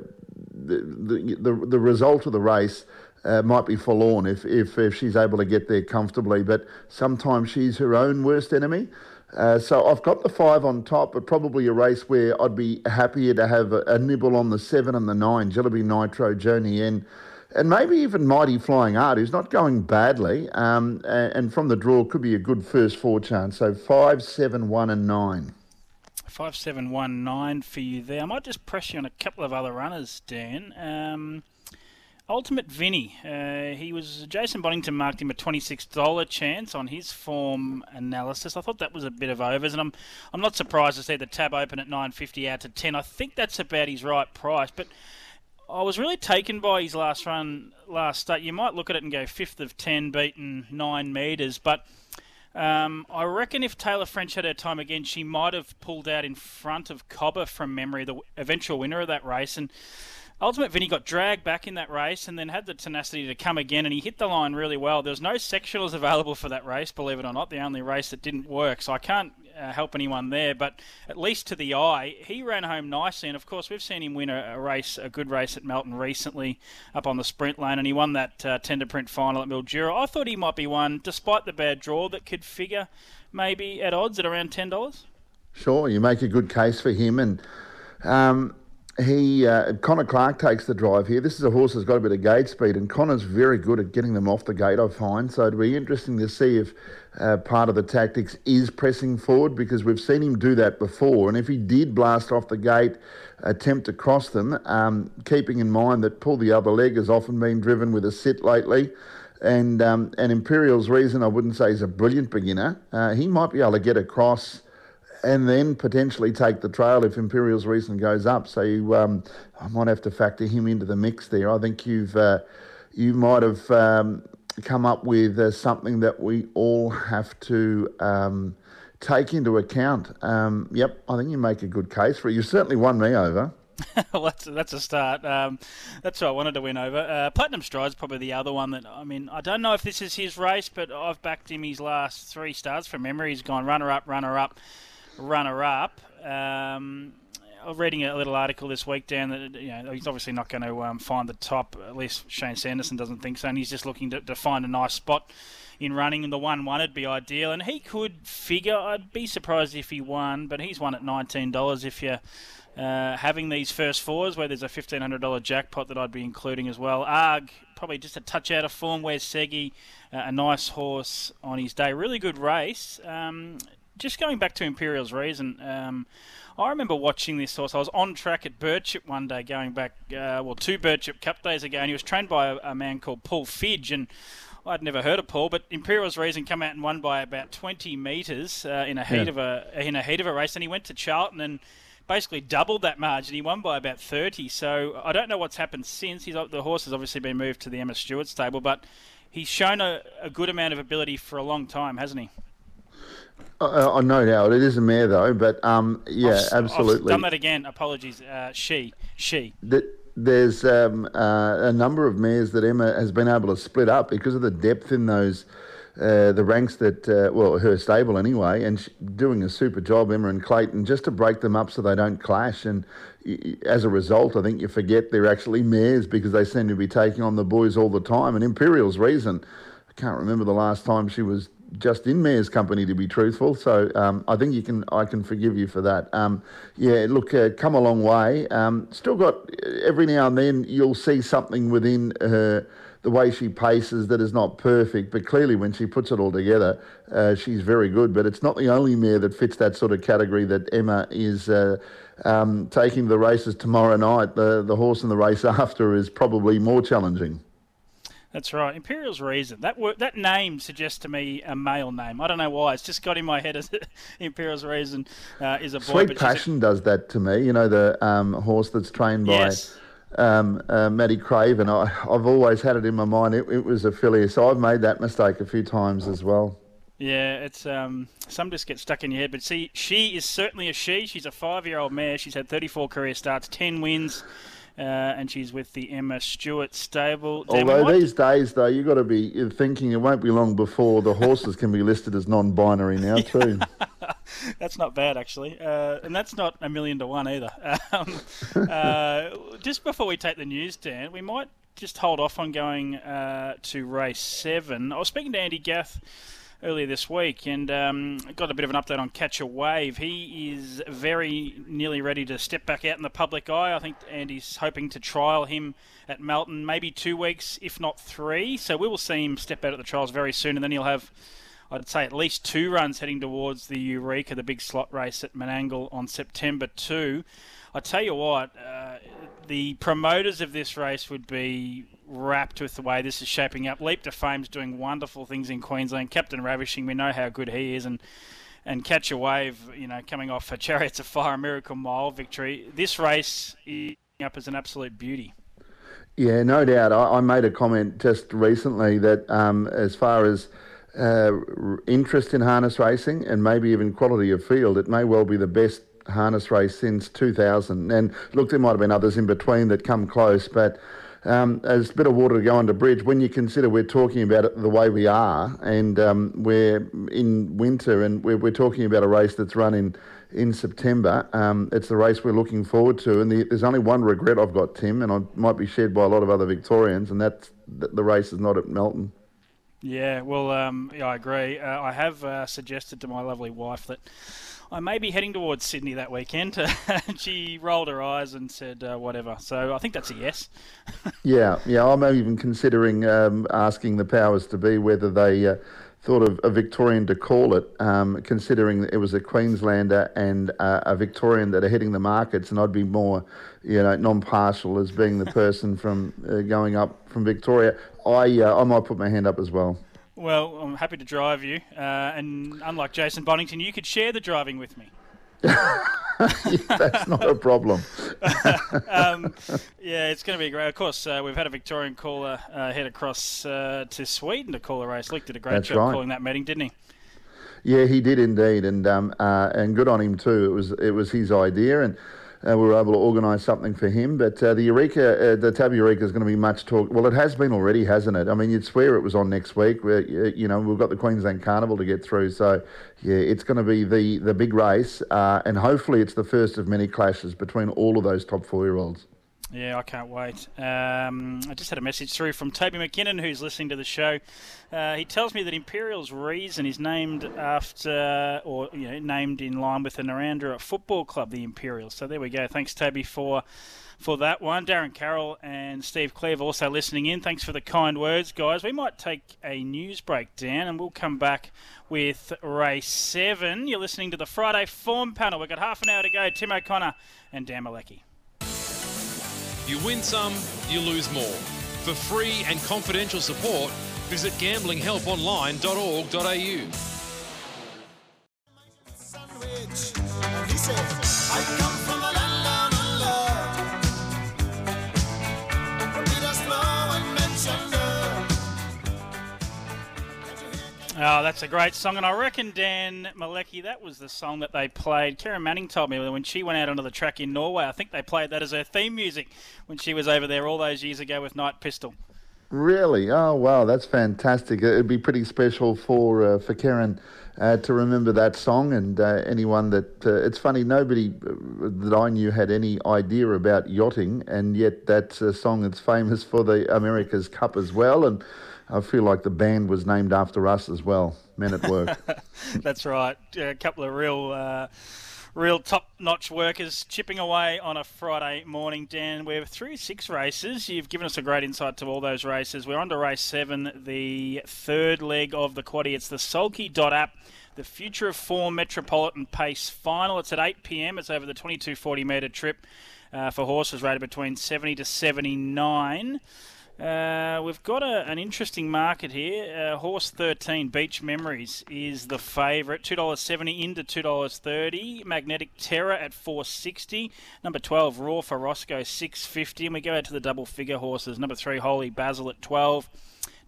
the, the the the result of the race. Uh, might be forlorn if, if if she's able to get there comfortably, but sometimes she's her own worst enemy. Uh, so I've got the five on top, but probably a race where I'd be happier to have a, a nibble on the seven and the nine, Jillaby Nitro, Joni N, and maybe even Mighty Flying Art, who's not going badly, um, and, and from the draw could be a good first four chance. So five, seven, one, and nine. Five seven one nine for you there. I might just press you on a couple of other runners, Dan. Um, Ultimate Vinny. Uh, he was Jason Bonington marked him a twenty six dollar chance on his form analysis. I thought that was a bit of overs, and I'm I'm not surprised to see the tab open at nine fifty out to ten. I think that's about his right price, but. I was really taken by his last run last start. You might look at it and go fifth of ten, beaten nine metres, but um, I reckon if Taylor French had her time again, she might have pulled out in front of Cobber from memory, the eventual winner of that race. And Ultimate Vinny got dragged back in that race and then had the tenacity to come again, and he hit the line really well. There was no sectionals available for that race, believe it or not, the only race that didn't work. So I can't uh, help anyone there, but at least to the eye, he ran home nicely. And of course, we've seen him win a, a race, a good race at Melton recently, up on the sprint lane, and he won that uh, tender print final at Mildura. I thought he might be one, despite the bad draw, that could figure maybe at odds at around ten dollars. Sure, you make a good case for him, and um, he uh, Connor Clark takes the drive here. This is a horse that's got a bit of gate speed, and Connor's very good at getting them off the gate. I find so. It'd be interesting to see if uh, part of the tactics is pressing forward because we've seen him do that before. And if he did blast off the gate, attempt to cross them, um, keeping in mind that pull the other leg has often been driven with a sit lately. And um, and Imperial's reason I wouldn't say he's a brilliant beginner. Uh, he might be able to get across and then potentially take the trail if Imperial's reason goes up. So you, um, I might have to factor him into the mix there. I think you've uh, you might have um, come up with uh, something that we all have to um, take into account. Um, yep, I think you make a good case for it. You certainly won me over. well, that's, that's a start. Um, that's what I wanted to win over. Uh, Platinum Stride's probably the other one that, I mean, I don't know if this is his race, but I've backed him his last three starts from memory. He's gone runner up, runner up, runner up. Um, reading a little article this week, Dan, that you know, he's obviously not going to um, find the top. At least Shane Sanderson doesn't think so, and he's just looking to, to find a nice spot in running, and the one one would be ideal. And he could figure. I'd be surprised if he won, but he's won at nineteen dollars. If you're uh, having these first fours, where there's a fifteen hundred dollar jackpot that I'd be including as well. Arg probably just a touch out of form. Where's Segi, uh, a nice horse on his day. Really good race. Um, just going back to Imperial's reason. Um, I remember watching this horse. I was on track at Birchip one day, going back, uh, well, two Birchip Cup days ago, and he was trained by a, a man called Paul Fidge, and I'd never heard of Paul, but Imperial's Reason come out and won by about 20 metres uh, in a heat Yeah. of a in a heat of a race, and he went to Charlton and basically doubled that margin. He won by about 30. So I don't know what's happened since. He's the horse has obviously been moved to the Emma Stewart stable, but he's shown a, a good amount of ability for a long time, hasn't he? Uh, uh, no doubt, it is a mare though. But um, yeah, I've s- I've absolutely. done that again. Apologies. Uh, she, she. Th- there's um, uh, a number of mares that Emma has been able to split up because of the depth in those. Uh, the ranks that, uh, well, her stable anyway, and sh doing a super job, Emma and Clayton, just to break them up so they don't clash. And y- as a result, I think you forget they're actually mares because they seem to be taking on the boys all the time. And Imperial's reason, I can't remember the last time she was just in mayor's company to be truthful. So um, I think you can I can forgive you for that. Um, yeah, look, uh, come a long way. Um, still got every now and then you'll see something within her. The way she paces that is not perfect, but clearly when she puts it all together, uh, she's very good. But it's not the only mare that fits that sort of category that Emma is uh, um, taking the races tomorrow night. The the horse in the race after is probably more challenging. That's right. Imperial's Reason. That that name suggests to me a male name. I don't know why. It's just got in my head as Imperial's Reason uh, is a boy. Sweet but she's a- Passion does that to me. You know the um, horse that's trained by Yes. um, uh, Maddie Craven. I, I've always had it in my mind. It, it was a filly, so I've made that mistake a few times as well. Yeah, it's um, some just get stuck in your head. But see, she is certainly a she. She's a five-year-old mare. She's had 34 career starts, 10 wins, uh, and she's with the Emma Stewart stable. Dan, Although these days, though, you've got to be thinking it won't be long before the horses can be listed as non-binary now too. That's not bad, actually. Uh, and that's not a million to one either. Um, uh, just before we take the news, Dan, we might just hold off on going uh, to race seven. I was speaking to Andy Gath earlier this week and um, got a bit of an update on Catch a Wave. He is very nearly ready to step back out in the public eye. I think Andy's hoping to trial him at Melton maybe two weeks, if not three. So we will see him step out at the trials very soon, and then he'll have. I'd say at least two runs heading towards the Eureka, the big slot race at Menangle on September 2. I tell you what, uh, the promoters of this race would be wrapped with the way this is shaping up. Leap to Fame's doing wonderful things in Queensland. Captain Ravishing, we know how good he is, and and Catch a Wave, you know, coming off a Chariots of Fire a Miracle Mile victory. This race is up as an absolute beauty. Yeah, no doubt. I, I made a comment just recently that um, as far as uh, interest in harness racing and maybe even quality of field, it may well be the best harness race since 2000. And look, there might have been others in between that come close, but um, there's a bit of water to go under bridge when you consider we're talking about it the way we are, and um, we're in winter, and we're, we're talking about a race that's run in in September. Um, it's the race we're looking forward to, and the, there's only one regret I've got, Tim, and I might be shared by a lot of other Victorians, and that's that the race is not at Melton. Yeah, well, um, yeah, I agree. Uh, I have uh, suggested to my lovely wife that I may be heading towards Sydney that weekend. she rolled her eyes and said, uh, whatever. So I think that's a yes. Yeah, yeah. I'm even considering um, asking the powers to be whether they uh, thought of a Victorian to call it, um, considering that it was a Queenslander and uh, a Victorian that are hitting the markets, and I'd be more, you know, non-partial as being the person from uh, going up from Victoria. I uh, I might put my hand up as well. Well, I'm happy to drive you. Uh, and unlike Jason Bonington, you could share the driving with me. That's not a problem. um, yeah, it's going to be great. Of course, uh, we've had a Victorian caller uh, head across uh, to Sweden to call a race. Luke did a great That's job right. calling that meeting, didn't he? Yeah, he did indeed, and um, uh, and good on him too. It was it was his idea, and uh, we were able to organise something for him. But uh, the Eureka, uh, the Tab Eureka, is going to be much talk. Well, it has been already, hasn't it? I mean, you'd swear it was on next week. Where, uh, you know, we've got the Queensland Carnival to get through, so yeah, it's going to be the the big race, uh, and hopefully it's the first of many clashes between all of those top four year olds. Yeah, I can't wait. Um, I just had a message through from Toby McKinnon, who's listening to the show. Uh, he tells me that Imperial's reason is named after, or you know, named in line with the Narrandera Football Club, the Imperials. So there we go. Thanks, Toby, for for that one. Darren Carroll and Steve Cleve also listening in. Thanks for the kind words, guys. We might take a news break, Dan, and we'll come back with race seven. You're listening to the Friday Form Panel. We've got half an hour to go. Tim O'Connor and Dan Mielicki. You win some, you lose more. For free and confidential support, visit gamblinghelponline.org.au. Oh, that's a great song, and I reckon Dan Mielicki, that was the song that they played. Kerryn Manning told me when she went out onto the track in Norway. I think they played that as her theme music when she was over there all those years ago with Night Pistol. Really? Oh wow, that's fantastic. It'd be pretty special for uh, for Kerryn uh, to remember that song, and uh, anyone that uh, it's funny nobody uh, that I knew had any idea about yachting, and yet that's a song that's famous for the America's Cup as well, and I feel like the band was named after us as well. Men at Work. That's right. A couple of real, uh, real top-notch workers chipping away on a Friday morning. Dan, we're through six races. You've given us a great insight to all those races. We're on to race seven, the third leg of the quaddy. It's the Sulky Dot app. The Future of Form Metropolitan Pace Final. It's at 8 p.m. It's over the 2240 metre trip uh, for horses rated between 70 to 79. Uh, we've got a, an interesting market here. Uh, horse 13, Beach Memories, is the favourite. $2.70 into $2.30. Magnetic Terror at 460 Number 12, Raw for Roscoe, 650 And we go out to the double figure horses. Number 3, Holy Basil at 12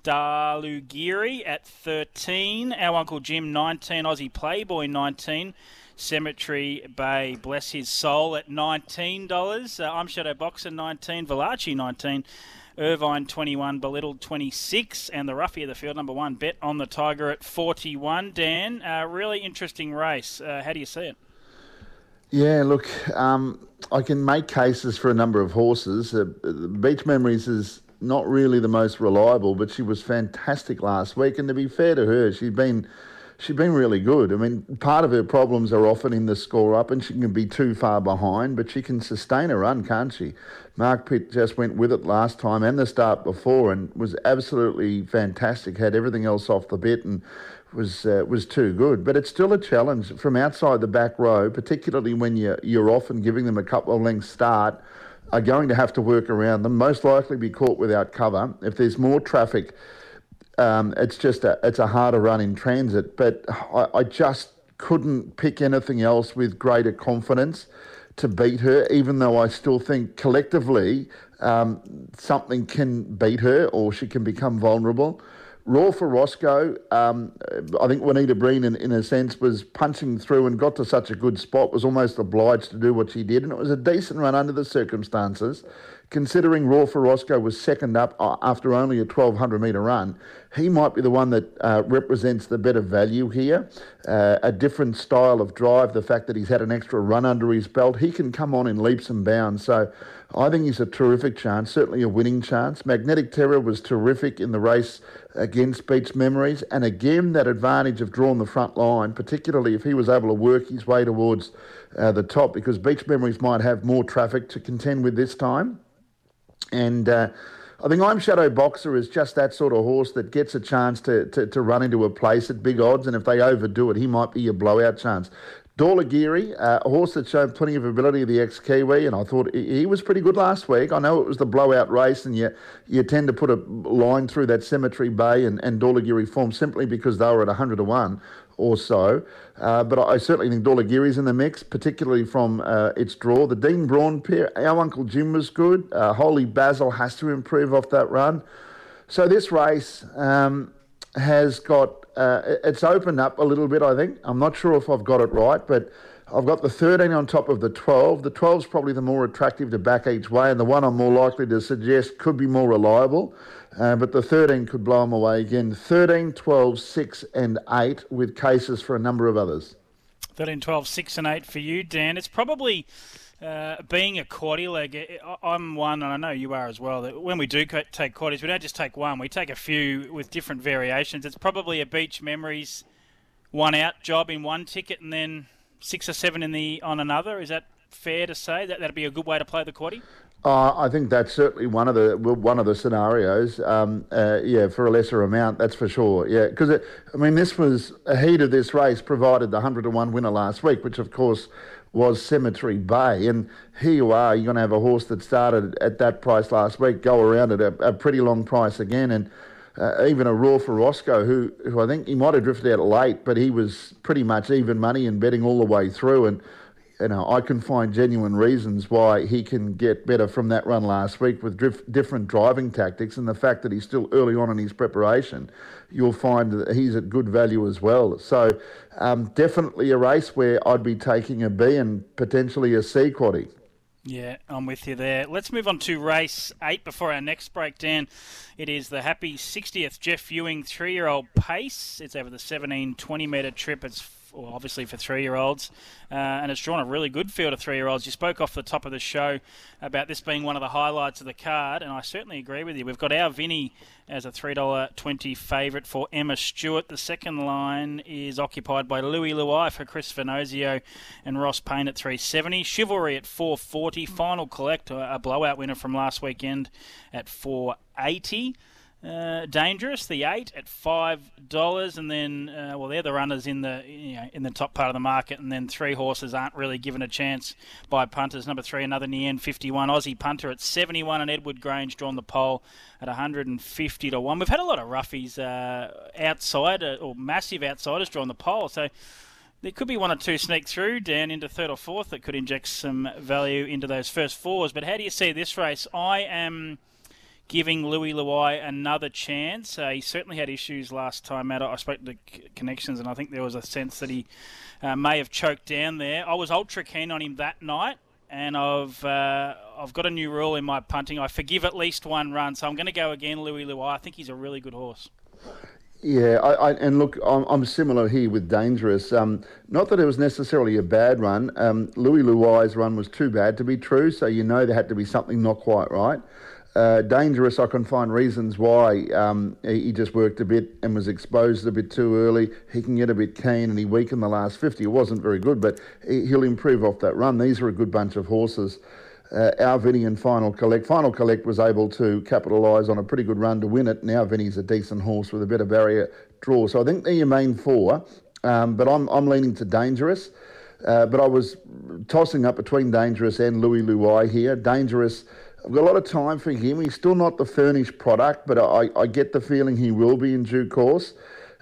Dalugiri at 13 Our Uncle Jim, 19 Aussie Playboy, 19 Cemetery Bay, bless his soul, at $19. Uh, I'm Shadow Boxer, 19 Valachi, 19 Irvine 21, Belittled 26, and the roughie of the field, number one, Bet on the Tiger at 41. Dan, uh, really interesting race. Uh, how do you see it? Yeah, look, um, I can make cases for a number of horses. Uh, Beach Memories is not really the most reliable, but she was fantastic last week. And to be fair to her, she's been she's been really good. I mean, part of her problems are often in the score up, and she can be too far behind, but she can sustain a run, can't she? Mark Pitt just went with it last time and the start before, and was absolutely fantastic. Had everything else off the bit, and was uh, was too good. But it's still a challenge from outside the back row, particularly when you you're often giving them a couple of lengths start. Are going to have to work around them. Most likely be caught without cover. If there's more traffic, um, it's just a it's a harder run in transit. But I, I just couldn't pick anything else with greater confidence to beat her. Even though I still think collectively um, something can beat her or she can become vulnerable. Raw for Roscoe, um, I think Juanita Breen, in, in a sense, was punching through and got to such a good spot, was almost obliged to do what she did. And it was a decent run under the circumstances. Considering Raw Roscoe was second up uh, after only a 1200 metre run, he might be the one that uh, represents the better value here. Uh, a different style of drive, the fact that he's had an extra run under his belt, he can come on in leaps and bounds. So I think he's a terrific chance, certainly a winning chance. Magnetic Terror was terrific in the race against Beach Memories, and again, that advantage of drawing the front line, particularly if he was able to work his way towards uh, the top, because Beach Memories might have more traffic to contend with this time. And uh, I think I'm Shadow Boxer is just that sort of horse that gets a chance to, to, to run into a place at big odds, and if they overdo it, he might be a blowout chance. Dorlagiri, uh, a horse that showed plenty of ability, the ex-Kiwi, and I thought he, was pretty good last week. I know it was the blowout race, and you you tend to put a line through that Cemetery Bay and, and Dorlagiri form simply because they were at 100 to 1 or so. Uh, but I certainly think Dorlagiri's in the mix, particularly from uh, its draw. The Dean Braun pair, our Uncle Jim was good. Uh, Holy Basil has to improve off that run. So this race um, has got, uh, it's opened up a little bit, I think. I'm not sure if I've got it right, but I've got the 13 on top of the 12. The 12's probably the more attractive to back each way, and the one I'm more likely to suggest could be more reliable. Uh, but the 13 could blow them away again. 13, 12, 6, and 8 with cases for a number of others. 13, 12, 6 and 8 for you, Dan. It's probably uh, being a quaddy leg. I- I'm one, and I know you are as well, that when we do take quaddies, we don't just take one, we take a few with different variations. It's probably a Beach Memories one out job in one ticket and then six or seven in the on another. Is that fair to say? That that'd be a good way to play the quaddy? Uh, I think that's certainly one of the one of the scenarios. Um, uh, yeah, for a lesser amount, that's for sure. Yeah, because I mean, this was a heat of this race provided the hundred to one winner last week, which of course was Cemetery Bay. And here you are, you're going to have a horse that started at that price last week go around at a, a pretty long price again, and uh, even a Raw for Roscoe, who who I think he might have drifted out late, but he was pretty much even money and betting all the way through and you know, I can find genuine reasons why he can get better from that run last week with drif- different driving tactics and the fact that he's still early on in his preparation. You'll find that he's at good value as well. So, um, definitely a race where I'd be taking a B and potentially a C quaddy. Yeah, I'm with you there. Let's move on to race eight before our next breakdown. It is the happy 60th Jeff Ewing three year old pace. It's over the 17 20 metre trip. It's well, obviously for three year olds, uh, and it's drawn a really good field of three year olds. You spoke off the top of the show about this being one of the highlights of the card, and I certainly agree with you. We've got our Vinny as a $3.20 favourite for Emma Stewart. The second line is occupied by Louis Luai for Chris Venozio and Ross Payne at 370. Chivalry at 440. Final Collect, a blowout winner from last weekend at 480. Uh, dangerous, the eight at five dollars, and then uh, well, they're the runners in the you know, in the top part of the market, and then three horses aren't really given a chance by punters. Number three, another Nien 51 Aussie punter at 71, and Edward Grange drawn the pole at 150 to one. We've had a lot of roughies uh, outside uh, or massive outsiders drawn the pole, so there could be one or two sneak through down into third or fourth that could inject some value into those first fours. But how do you see this race? I am giving Louis Luai another chance. Uh, he certainly had issues last time out. I spoke to Connections, and I think there was a sense that he uh, may have choked down there. I was ultra keen on him that night. And I've uh, I've got a new rule in my punting. I forgive at least one run, so I'm going to go again, Louis Luai. I think he's a really good horse. Yeah, I, I, and look, I'm, I'm similar here with Dangerous. Um, not that it was necessarily a bad run. Um, Louis Luai's run was too bad to be true, so you know there had to be something not quite right. Uh, dangerous, I can find reasons why um, he, just worked a bit and was exposed a bit too early. He can get a bit keen and he weakened the last 50. It wasn't very good, but he, he'll improve off that run. These are a good bunch of horses. Uh, our Vinny and Final Collect. Final Collect was able to capitalise on a pretty good run to win it. Now Vinny's a decent horse with a better barrier draw. So I think they're your main four. Um, but I'm, I'm leaning to Dangerous. Uh, but I was tossing up between Dangerous and Louis Luai here. Dangerous, I've got a lot of time for him. He's still not the furnished product, but I, I get the feeling he will be in due course.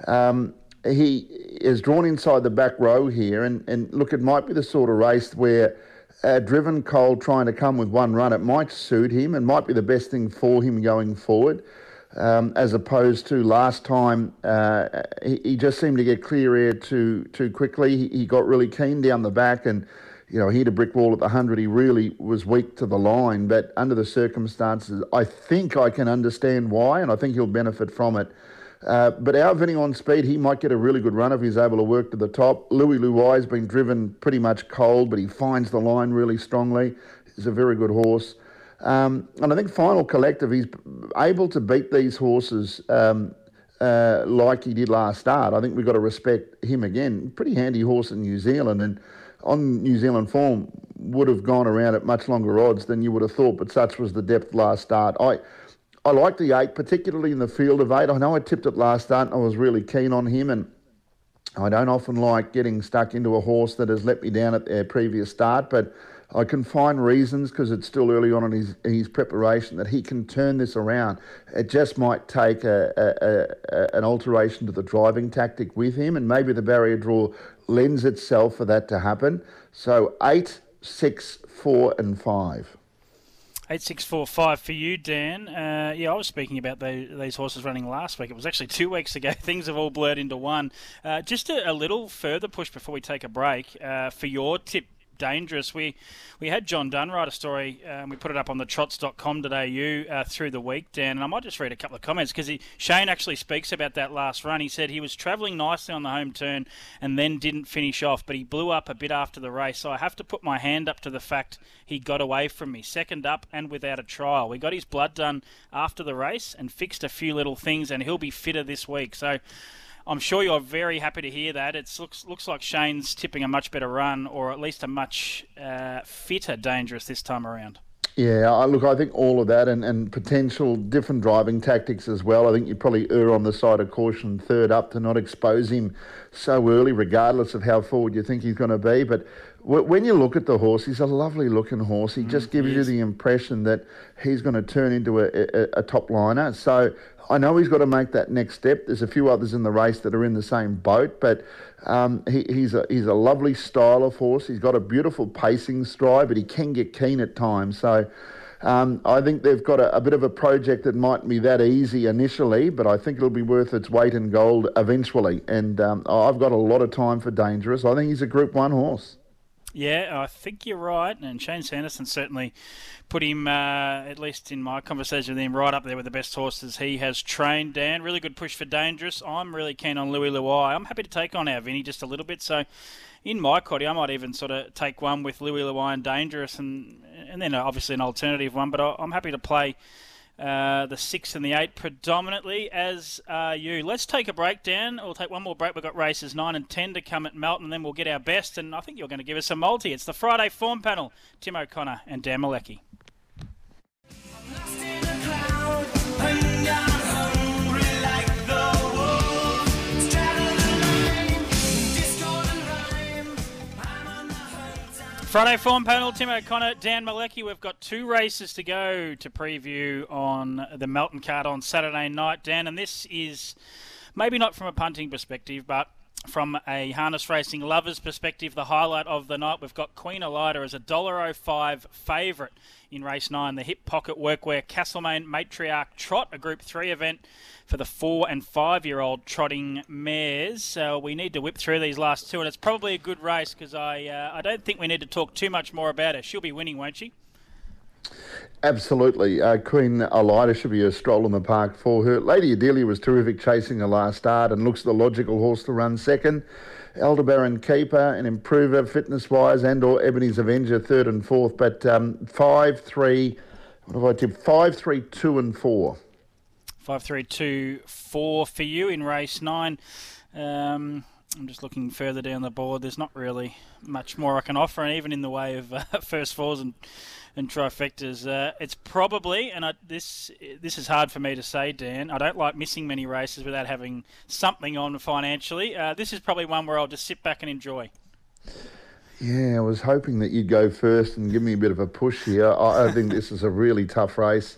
Um, he is drawn inside the back row here, and, and look, it might be the sort of race where a driven coal trying to come with one run, it might suit him and might be the best thing for him going forward. Um, as opposed to last time, uh, he, he just seemed to get clear air too too quickly. He, he got really keen down the back, and you know, he hit a brick wall at the 100. He really was weak to the line, but under the circumstances, I think I can understand why, and I think he'll benefit from it. Uh, but our on speed, he might get a really good run if he's able to work to the top. Louis Luai's been driven pretty much cold, but he finds the line really strongly. He's a very good horse. Um, and I think Final Collective, he's able to beat these horses um, uh, like he did last start. I think we've got to respect him again. Pretty handy horse in New Zealand, and on New Zealand form would have gone around at much longer odds than you would have thought. But such was the depth last start. I I like the eight, particularly in the field of eight. I know I tipped it last start, and I was really keen on him, and I don't often like getting stuck into a horse that has let me down at their previous start, but I can find reasons because it's still early on in his, his preparation that he can turn this around. It just might take a, a, a, an alteration to the driving tactic with him, and maybe the barrier draw lends itself for that to happen. So eight, six, four, and five. Eight six four five for you, Dan. Uh, yeah, I was speaking about the, these horses running last week. It was actually two weeks ago. Things have all blurred into one. Uh, just a, a little further push before we take a break uh, for your tip. Dangerous. We we had John Dunn write a story. Um, we put it up on the trots.com.au uh, through the week, Dan, and I might just read a couple of comments because Shane actually speaks about that last run. He said he was travelling nicely on the home turn and then didn't finish off, but he blew up a bit after the race. So I have to put my hand up to the fact he got away from me, second up and without a trial. We got his blood done after the race and fixed a few little things, and he'll be fitter this week. So. I'm sure you're very happy to hear that. It looks looks like Shane's tipping a much better run, or at least a much uh, fitter dangerous this time around. Yeah, I- look, I think all of that and, and potential different driving tactics as well. I think you probably err on the side of caution third up to not expose him so early, regardless of how forward you think he's going to be. But w- when you look at the horse, he's a lovely looking horse. He just gives you the impression that he's going to turn into a, a, a top liner. So I know he's got to make that next step. There's a few others in the race that are in the same boat, but um, he, he's a he's a lovely style of horse. He's got a beautiful pacing stride, but he can get keen at times. So. Um, I think they've got a, a bit of a project that might be that easy initially, but I think it'll be worth its weight in gold eventually. And um, I've got a lot of time for Dangerous. I think he's a Group One horse. Yeah, I think you're right, and Shane Sanderson certainly put him, uh, at least in my conversation with him, right up there with the best horses he has trained. Dan, really good push for Dangerous. I'm really keen on Louis Luai. I'm happy to take on our Vinny just a little bit, so in my quaddy, I might even sort of take one with Louis Luai and Dangerous, and and then obviously an alternative one. But I'm happy to play uh, the six and the eight predominantly, as are you. Let's take a break, Dan. We'll take one more break. We've got races nine and ten to come at Melton, and then we'll get our best. And I think you're going to give us a multi. It's the Friday form panel. Tim O'Connor and Dan Mielicki. Friday form panel, Tim O'Connor, Dan Mielicki. We've got two races to go to preview on the Melton card on Saturday night, Dan. And this is maybe not from a punting perspective, but from a harness racing lover's perspective, the highlight of the night. We've got Queen Elida as a $1.05 favourite in race nine. The hip pocket workwear Castlemaine Matriarch Trot, a Group 3 event for the four and five year old trotting mares. So we need to whip through these last two, and it's probably a good race because I, uh, I don't think we need to talk too much more about her. She'll be winning, won't she? Absolutely. Uh, Queen Elida should be a stroll in the park for her. Lady Adelia was terrific chasing her last start and looks the logical horse to run second. Aldebaran Keeper, an improver fitness-wise, and or Ebony's Avenger third and fourth. But um, five, three, what have I tipped? Five, three, two, and four. Five, three, two, four for you in race nine. Um, I'm just looking further down the board. There's not really much more I can offer, and even in the way of uh, first fours and and trifectas, uh, it's probably and I, this this is hard for me to say, Dan. I don't like missing many races without having something on financially. Uh, this is probably one where I'll just sit back and enjoy. Yeah, I was hoping that you'd go first and give me a bit of a push here. I, I think this is a really tough race.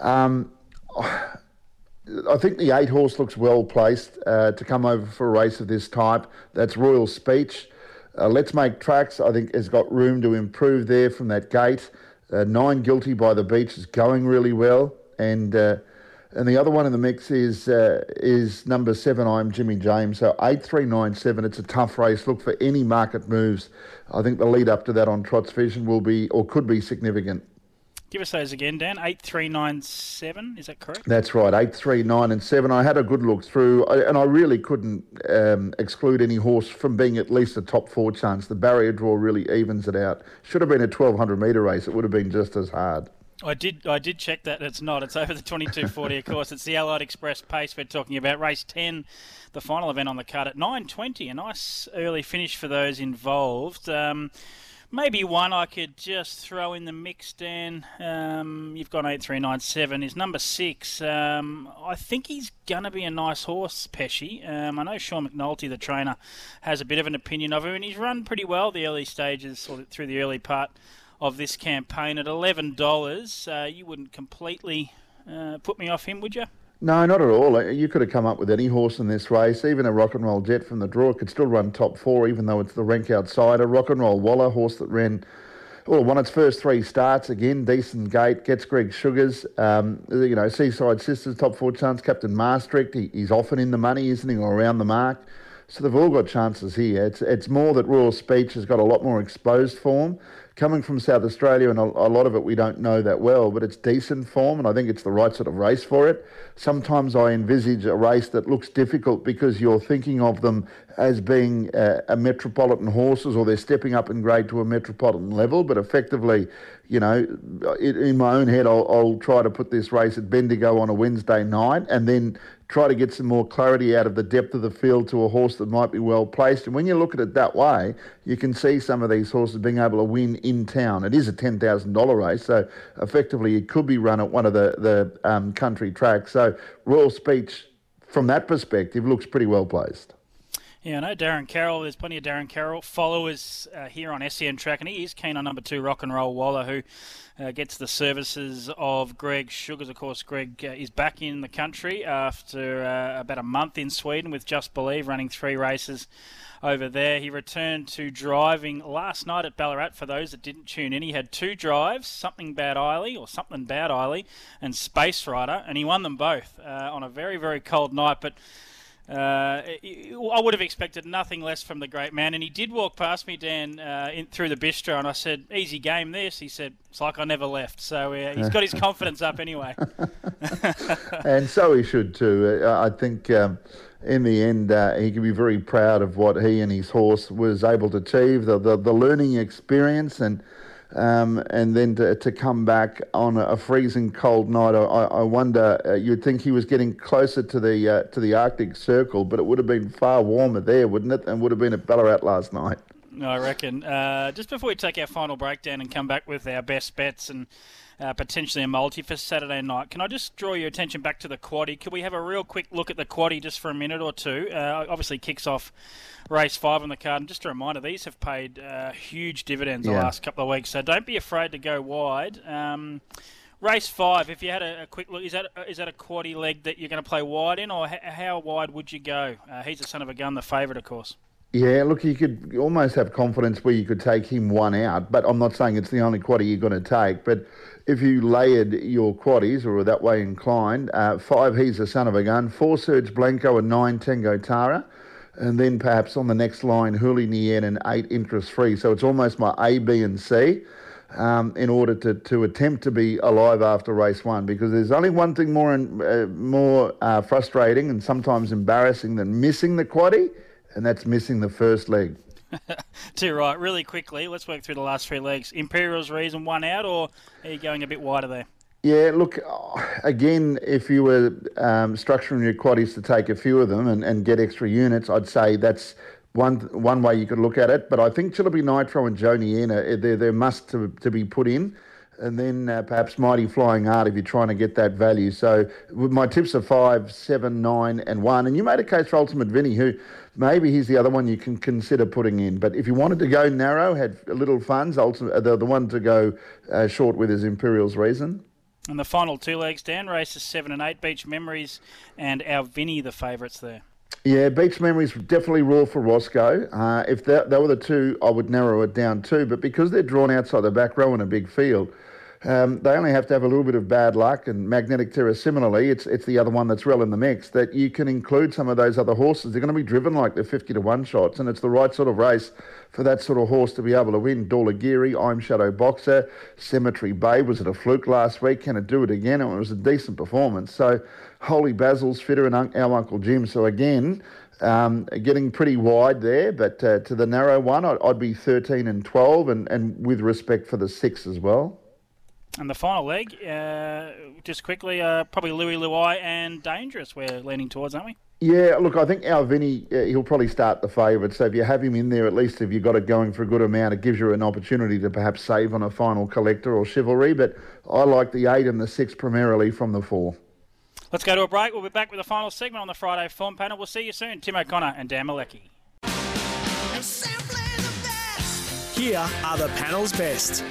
Um, I think the eight horse looks well placed uh, to come over for a race of this type. That's Royal Speech. Uh, Let's Make Tracks, I think, has got room to improve there from that gate. Uh, nine Guilty by the Beach is going really well. And uh, And the other one in the mix is uh, is number seven. I'm Jimmy James. So eight three nine seven. It's a tough race. Look for any market moves. I think the lead up to that on Trot's Vision will be or could be significant. Give us those again, Dan. Eight three nine seven. Is that correct? That's right, eight, three, nine, and seven. I had a good look through, and I really couldn't um, exclude any horse from being at least a top four chance. The barrier draw really evens it out. Should have been a 1200 metre race. It would have been just as hard. I did. I did check that. It's not. It's over the twenty-two forty. Of course, it's the Allied Express pace we're talking about. Race ten, the final event on the card at nine twenty. A nice early finish for those involved. Um, maybe one I could just throw in the mix, Dan. Um, you've got eight three nine seven. Is number six. Um, I think he's gonna be a nice horse, Pesci. Um, I know Sean McNulty, the trainer, has a bit of an opinion of him, and he's run pretty well the early stages or through the early part of this campaign at eleven dollars. Uh, you wouldn't completely uh, put me off him, would you? No, not at all. You could have come up with any horse in this race. Even a Rock and Roll Jet from the draw could still run top four, even though it's the rank outsider. Rock and Roll Waller, horse that ran, well, won its first three starts again. Decent gate, gets Greg Sugars. Um, you know, Seaside Sisters, top four chance. Captain Maastricht, he, he's often in the money, isn't he, or around the mark. So they've all got chances here. It's it's more that Royal Speech has got a lot more exposed form coming from South Australia, and a, a lot of it we don't know that well, but it's decent form, and I think it's the right sort of race for it. Sometimes I envisage a race that looks difficult because you're thinking of them as being uh, a metropolitan horses, or they're stepping up in grade to a metropolitan level, but effectively, you know, in, my own head, I'll, I'll try to put this race at Bendigo on a Wednesday night, and then try to get some more clarity out of the depth of the field to a horse that might be well placed. And when you look at it that way, you can see some of these horses being able to win in town. It is a ten thousand dollar race, so effectively it could be run at one of the the um, country tracks. So Royal Speech, from that perspective, looks pretty well placed. Yeah, I know Darren Carroll. There's plenty of Darren Carroll followers uh, here on SEN Track, and he is keen on number two, Rock and Roll Waller, who uh, gets the services of Greg Sugars. Of course, Greg uh, is back in the country after uh, about a month in Sweden with Just Believe, running three races over there. He returned to driving last night at Ballarat. For those that didn't tune in, he had two drives: something Bad Eiley or something Bad Eiley, and Space Rider, and he won them both uh, on a very very cold night, but. Uh, I would have expected nothing less from the great man, and he did walk past me, Dan, uh, in, through the bistro, and I said, "Easy game, this." He said, "It's like I never left." So uh, he's got his confidence up anyway. and so he should too. Uh, I think um, in the end uh, he can be very proud of what he and his horse was able to achieve, the the, the learning experience, and um, and then to, to come back on a, freezing cold night. I, I wonder. Uh, you'd think he was getting closer to the uh, to the Arctic Circle, but it would have been far warmer there, wouldn't it? And would have been at Ballarat last night. I reckon. Uh, just before we take our final breakdown and come back with our best bets and uh, potentially a multi for Saturday night, can I just draw your attention back to the quaddy? Could we have a real quick look at the quaddy just for a minute or two? Uh, obviously, kicks off race five on the card. And just a reminder, these have paid uh, huge dividends the last couple of weeks, so don't be afraid to go wide. Um, Race five. If you had a, a quick look, is that is that a quaddy leg that you're going to play wide in, or h- how wide would you go? Uh, he's the son of a gun, the favourite, of course. Yeah, look, you could almost have confidence where you could take him one out, but I'm not saying it's the only quaddy you're going to take. But if you layered your quaddies or were that way inclined, uh, five, he's the son of a gun, four, Serge Blanco, and nine, Tango Tara, and then perhaps on the next line, Huli Nien and eight, interest free. So it's almost my A, B, and C. Um, in order to, to attempt to be alive after race one, because there's only one thing more and uh, more uh, frustrating and sometimes embarrassing than missing the quaddy, and that's missing the first leg. Too right. Really quickly, let's work through the last three legs. Imperial's reason one out, or are you going a bit wider there? Yeah, look, again, if you were um, structuring your quaddies to take a few of them and, and get extra units, I'd say that's one one way you could look at it. But I think Chillaby Nitro and Joni Ian, they're, they're must to, to be put in. And then uh, perhaps Mighty Flying Art if you're trying to get that value. So my tips are five, seven, nine, and one. And you made a case for Ultimate Vinny, who maybe he's the other one you can consider putting in. But if you wanted to go narrow, had little funds, ultimate, uh, the, the one to go uh, short with is Imperial's Reason. And the final two legs, Dan, races seven and eight, Beach Memories and our Vinny, the favourites there. Yeah, Beach Memories definitely raw for Roscoe. Uh, if that, that were the two, I would narrow it down too. But because they're drawn outside the back row in a big field, Um, they only have to have a little bit of bad luck, and Magnetic Terror similarly. It's it's the other one that's well in the mix that you can include some of those other horses. They're going to be driven like they're fifty to one shots, and it's the right sort of race for that sort of horse to be able to win. Dorlagiri, I'm Shadow Boxer, Cemetery Bay. Was it a fluke last week? Can it do it again? And it was a decent performance. So, Holy Basil's fitter and our Uncle Jim. So again. Um, getting pretty wide there, but uh, to the narrow one, I'd, I'd be 13 and 12, and, and with respect for the six as well. And the final leg, uh, just quickly, uh, probably Louis Luai and Dangerous. We're leaning towards, aren't we? Yeah, look, I think our Vinny, uh, he'll probably start the favourite. So if you have him in there, at least if you've got it going for a good amount, it gives you an opportunity to perhaps save on a final collector or chivalry. But I like the eight and the six primarily from the four. Let's go to a break. We'll be back with the final segment on the Friday Form Panel. We'll see you soon. Tim O'Connor and Dan Mielicki. Here are the panel's best.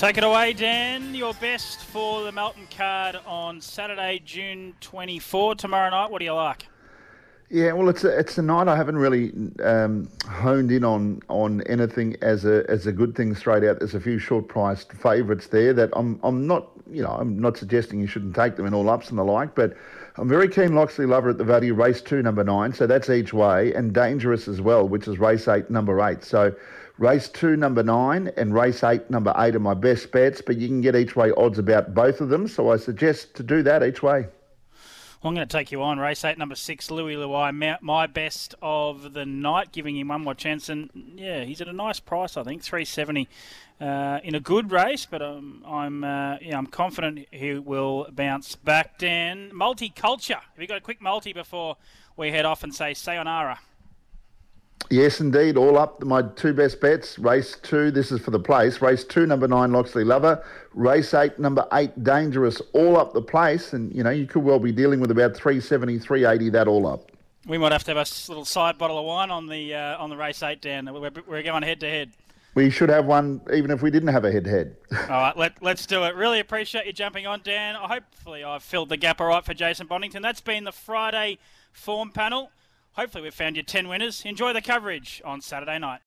Take it away, Dan. Your best for the Melton card on Saturday, June 24. Tomorrow night, what do you like? Yeah, well, it's a, it's a night I haven't really um, honed in on on anything as a as a good thing straight out. There's a few short priced favourites there that I'm I'm not you know I'm not suggesting you shouldn't take them in all ups and the like, but I'm very keen Loxley Lover at the value race two number nine, so that's each way, and Dangerous as well, which is race eight number eight. So race two number nine and race eight number eight are my best bets, but you can get each way odds about both of them. So I suggest to do that each way. I'm going to take you on. Race 8, number 6, Louis Luai. My best of the night, giving him one more chance. And yeah, he's at a nice price, I think, 370 uh, in a good race. But um, I'm uh, yeah, I'm confident he will bounce back. Dan, multiculture. Have you got a quick multi before we head off and say sayonara? Yes, indeed. All up. My two best bets. Race two, this is for the place. Race two, number nine, Loxley Lover. Race eight, number eight, Dangerous. All up the place. And, you know, you could well be dealing with about 370, 380, that all up. We might have to have a little side bottle of wine on the uh, on the race 8, Dan. We're, we're going head to head. We should have one even if we didn't have a head to head. All right, let, let's do it. Really appreciate you jumping on, Dan. Hopefully, I've filled the gap all right for Jason Bonnington. That's been the Friday form panel. Hopefully, we've found you 10 winners. Enjoy the coverage on Saturday night.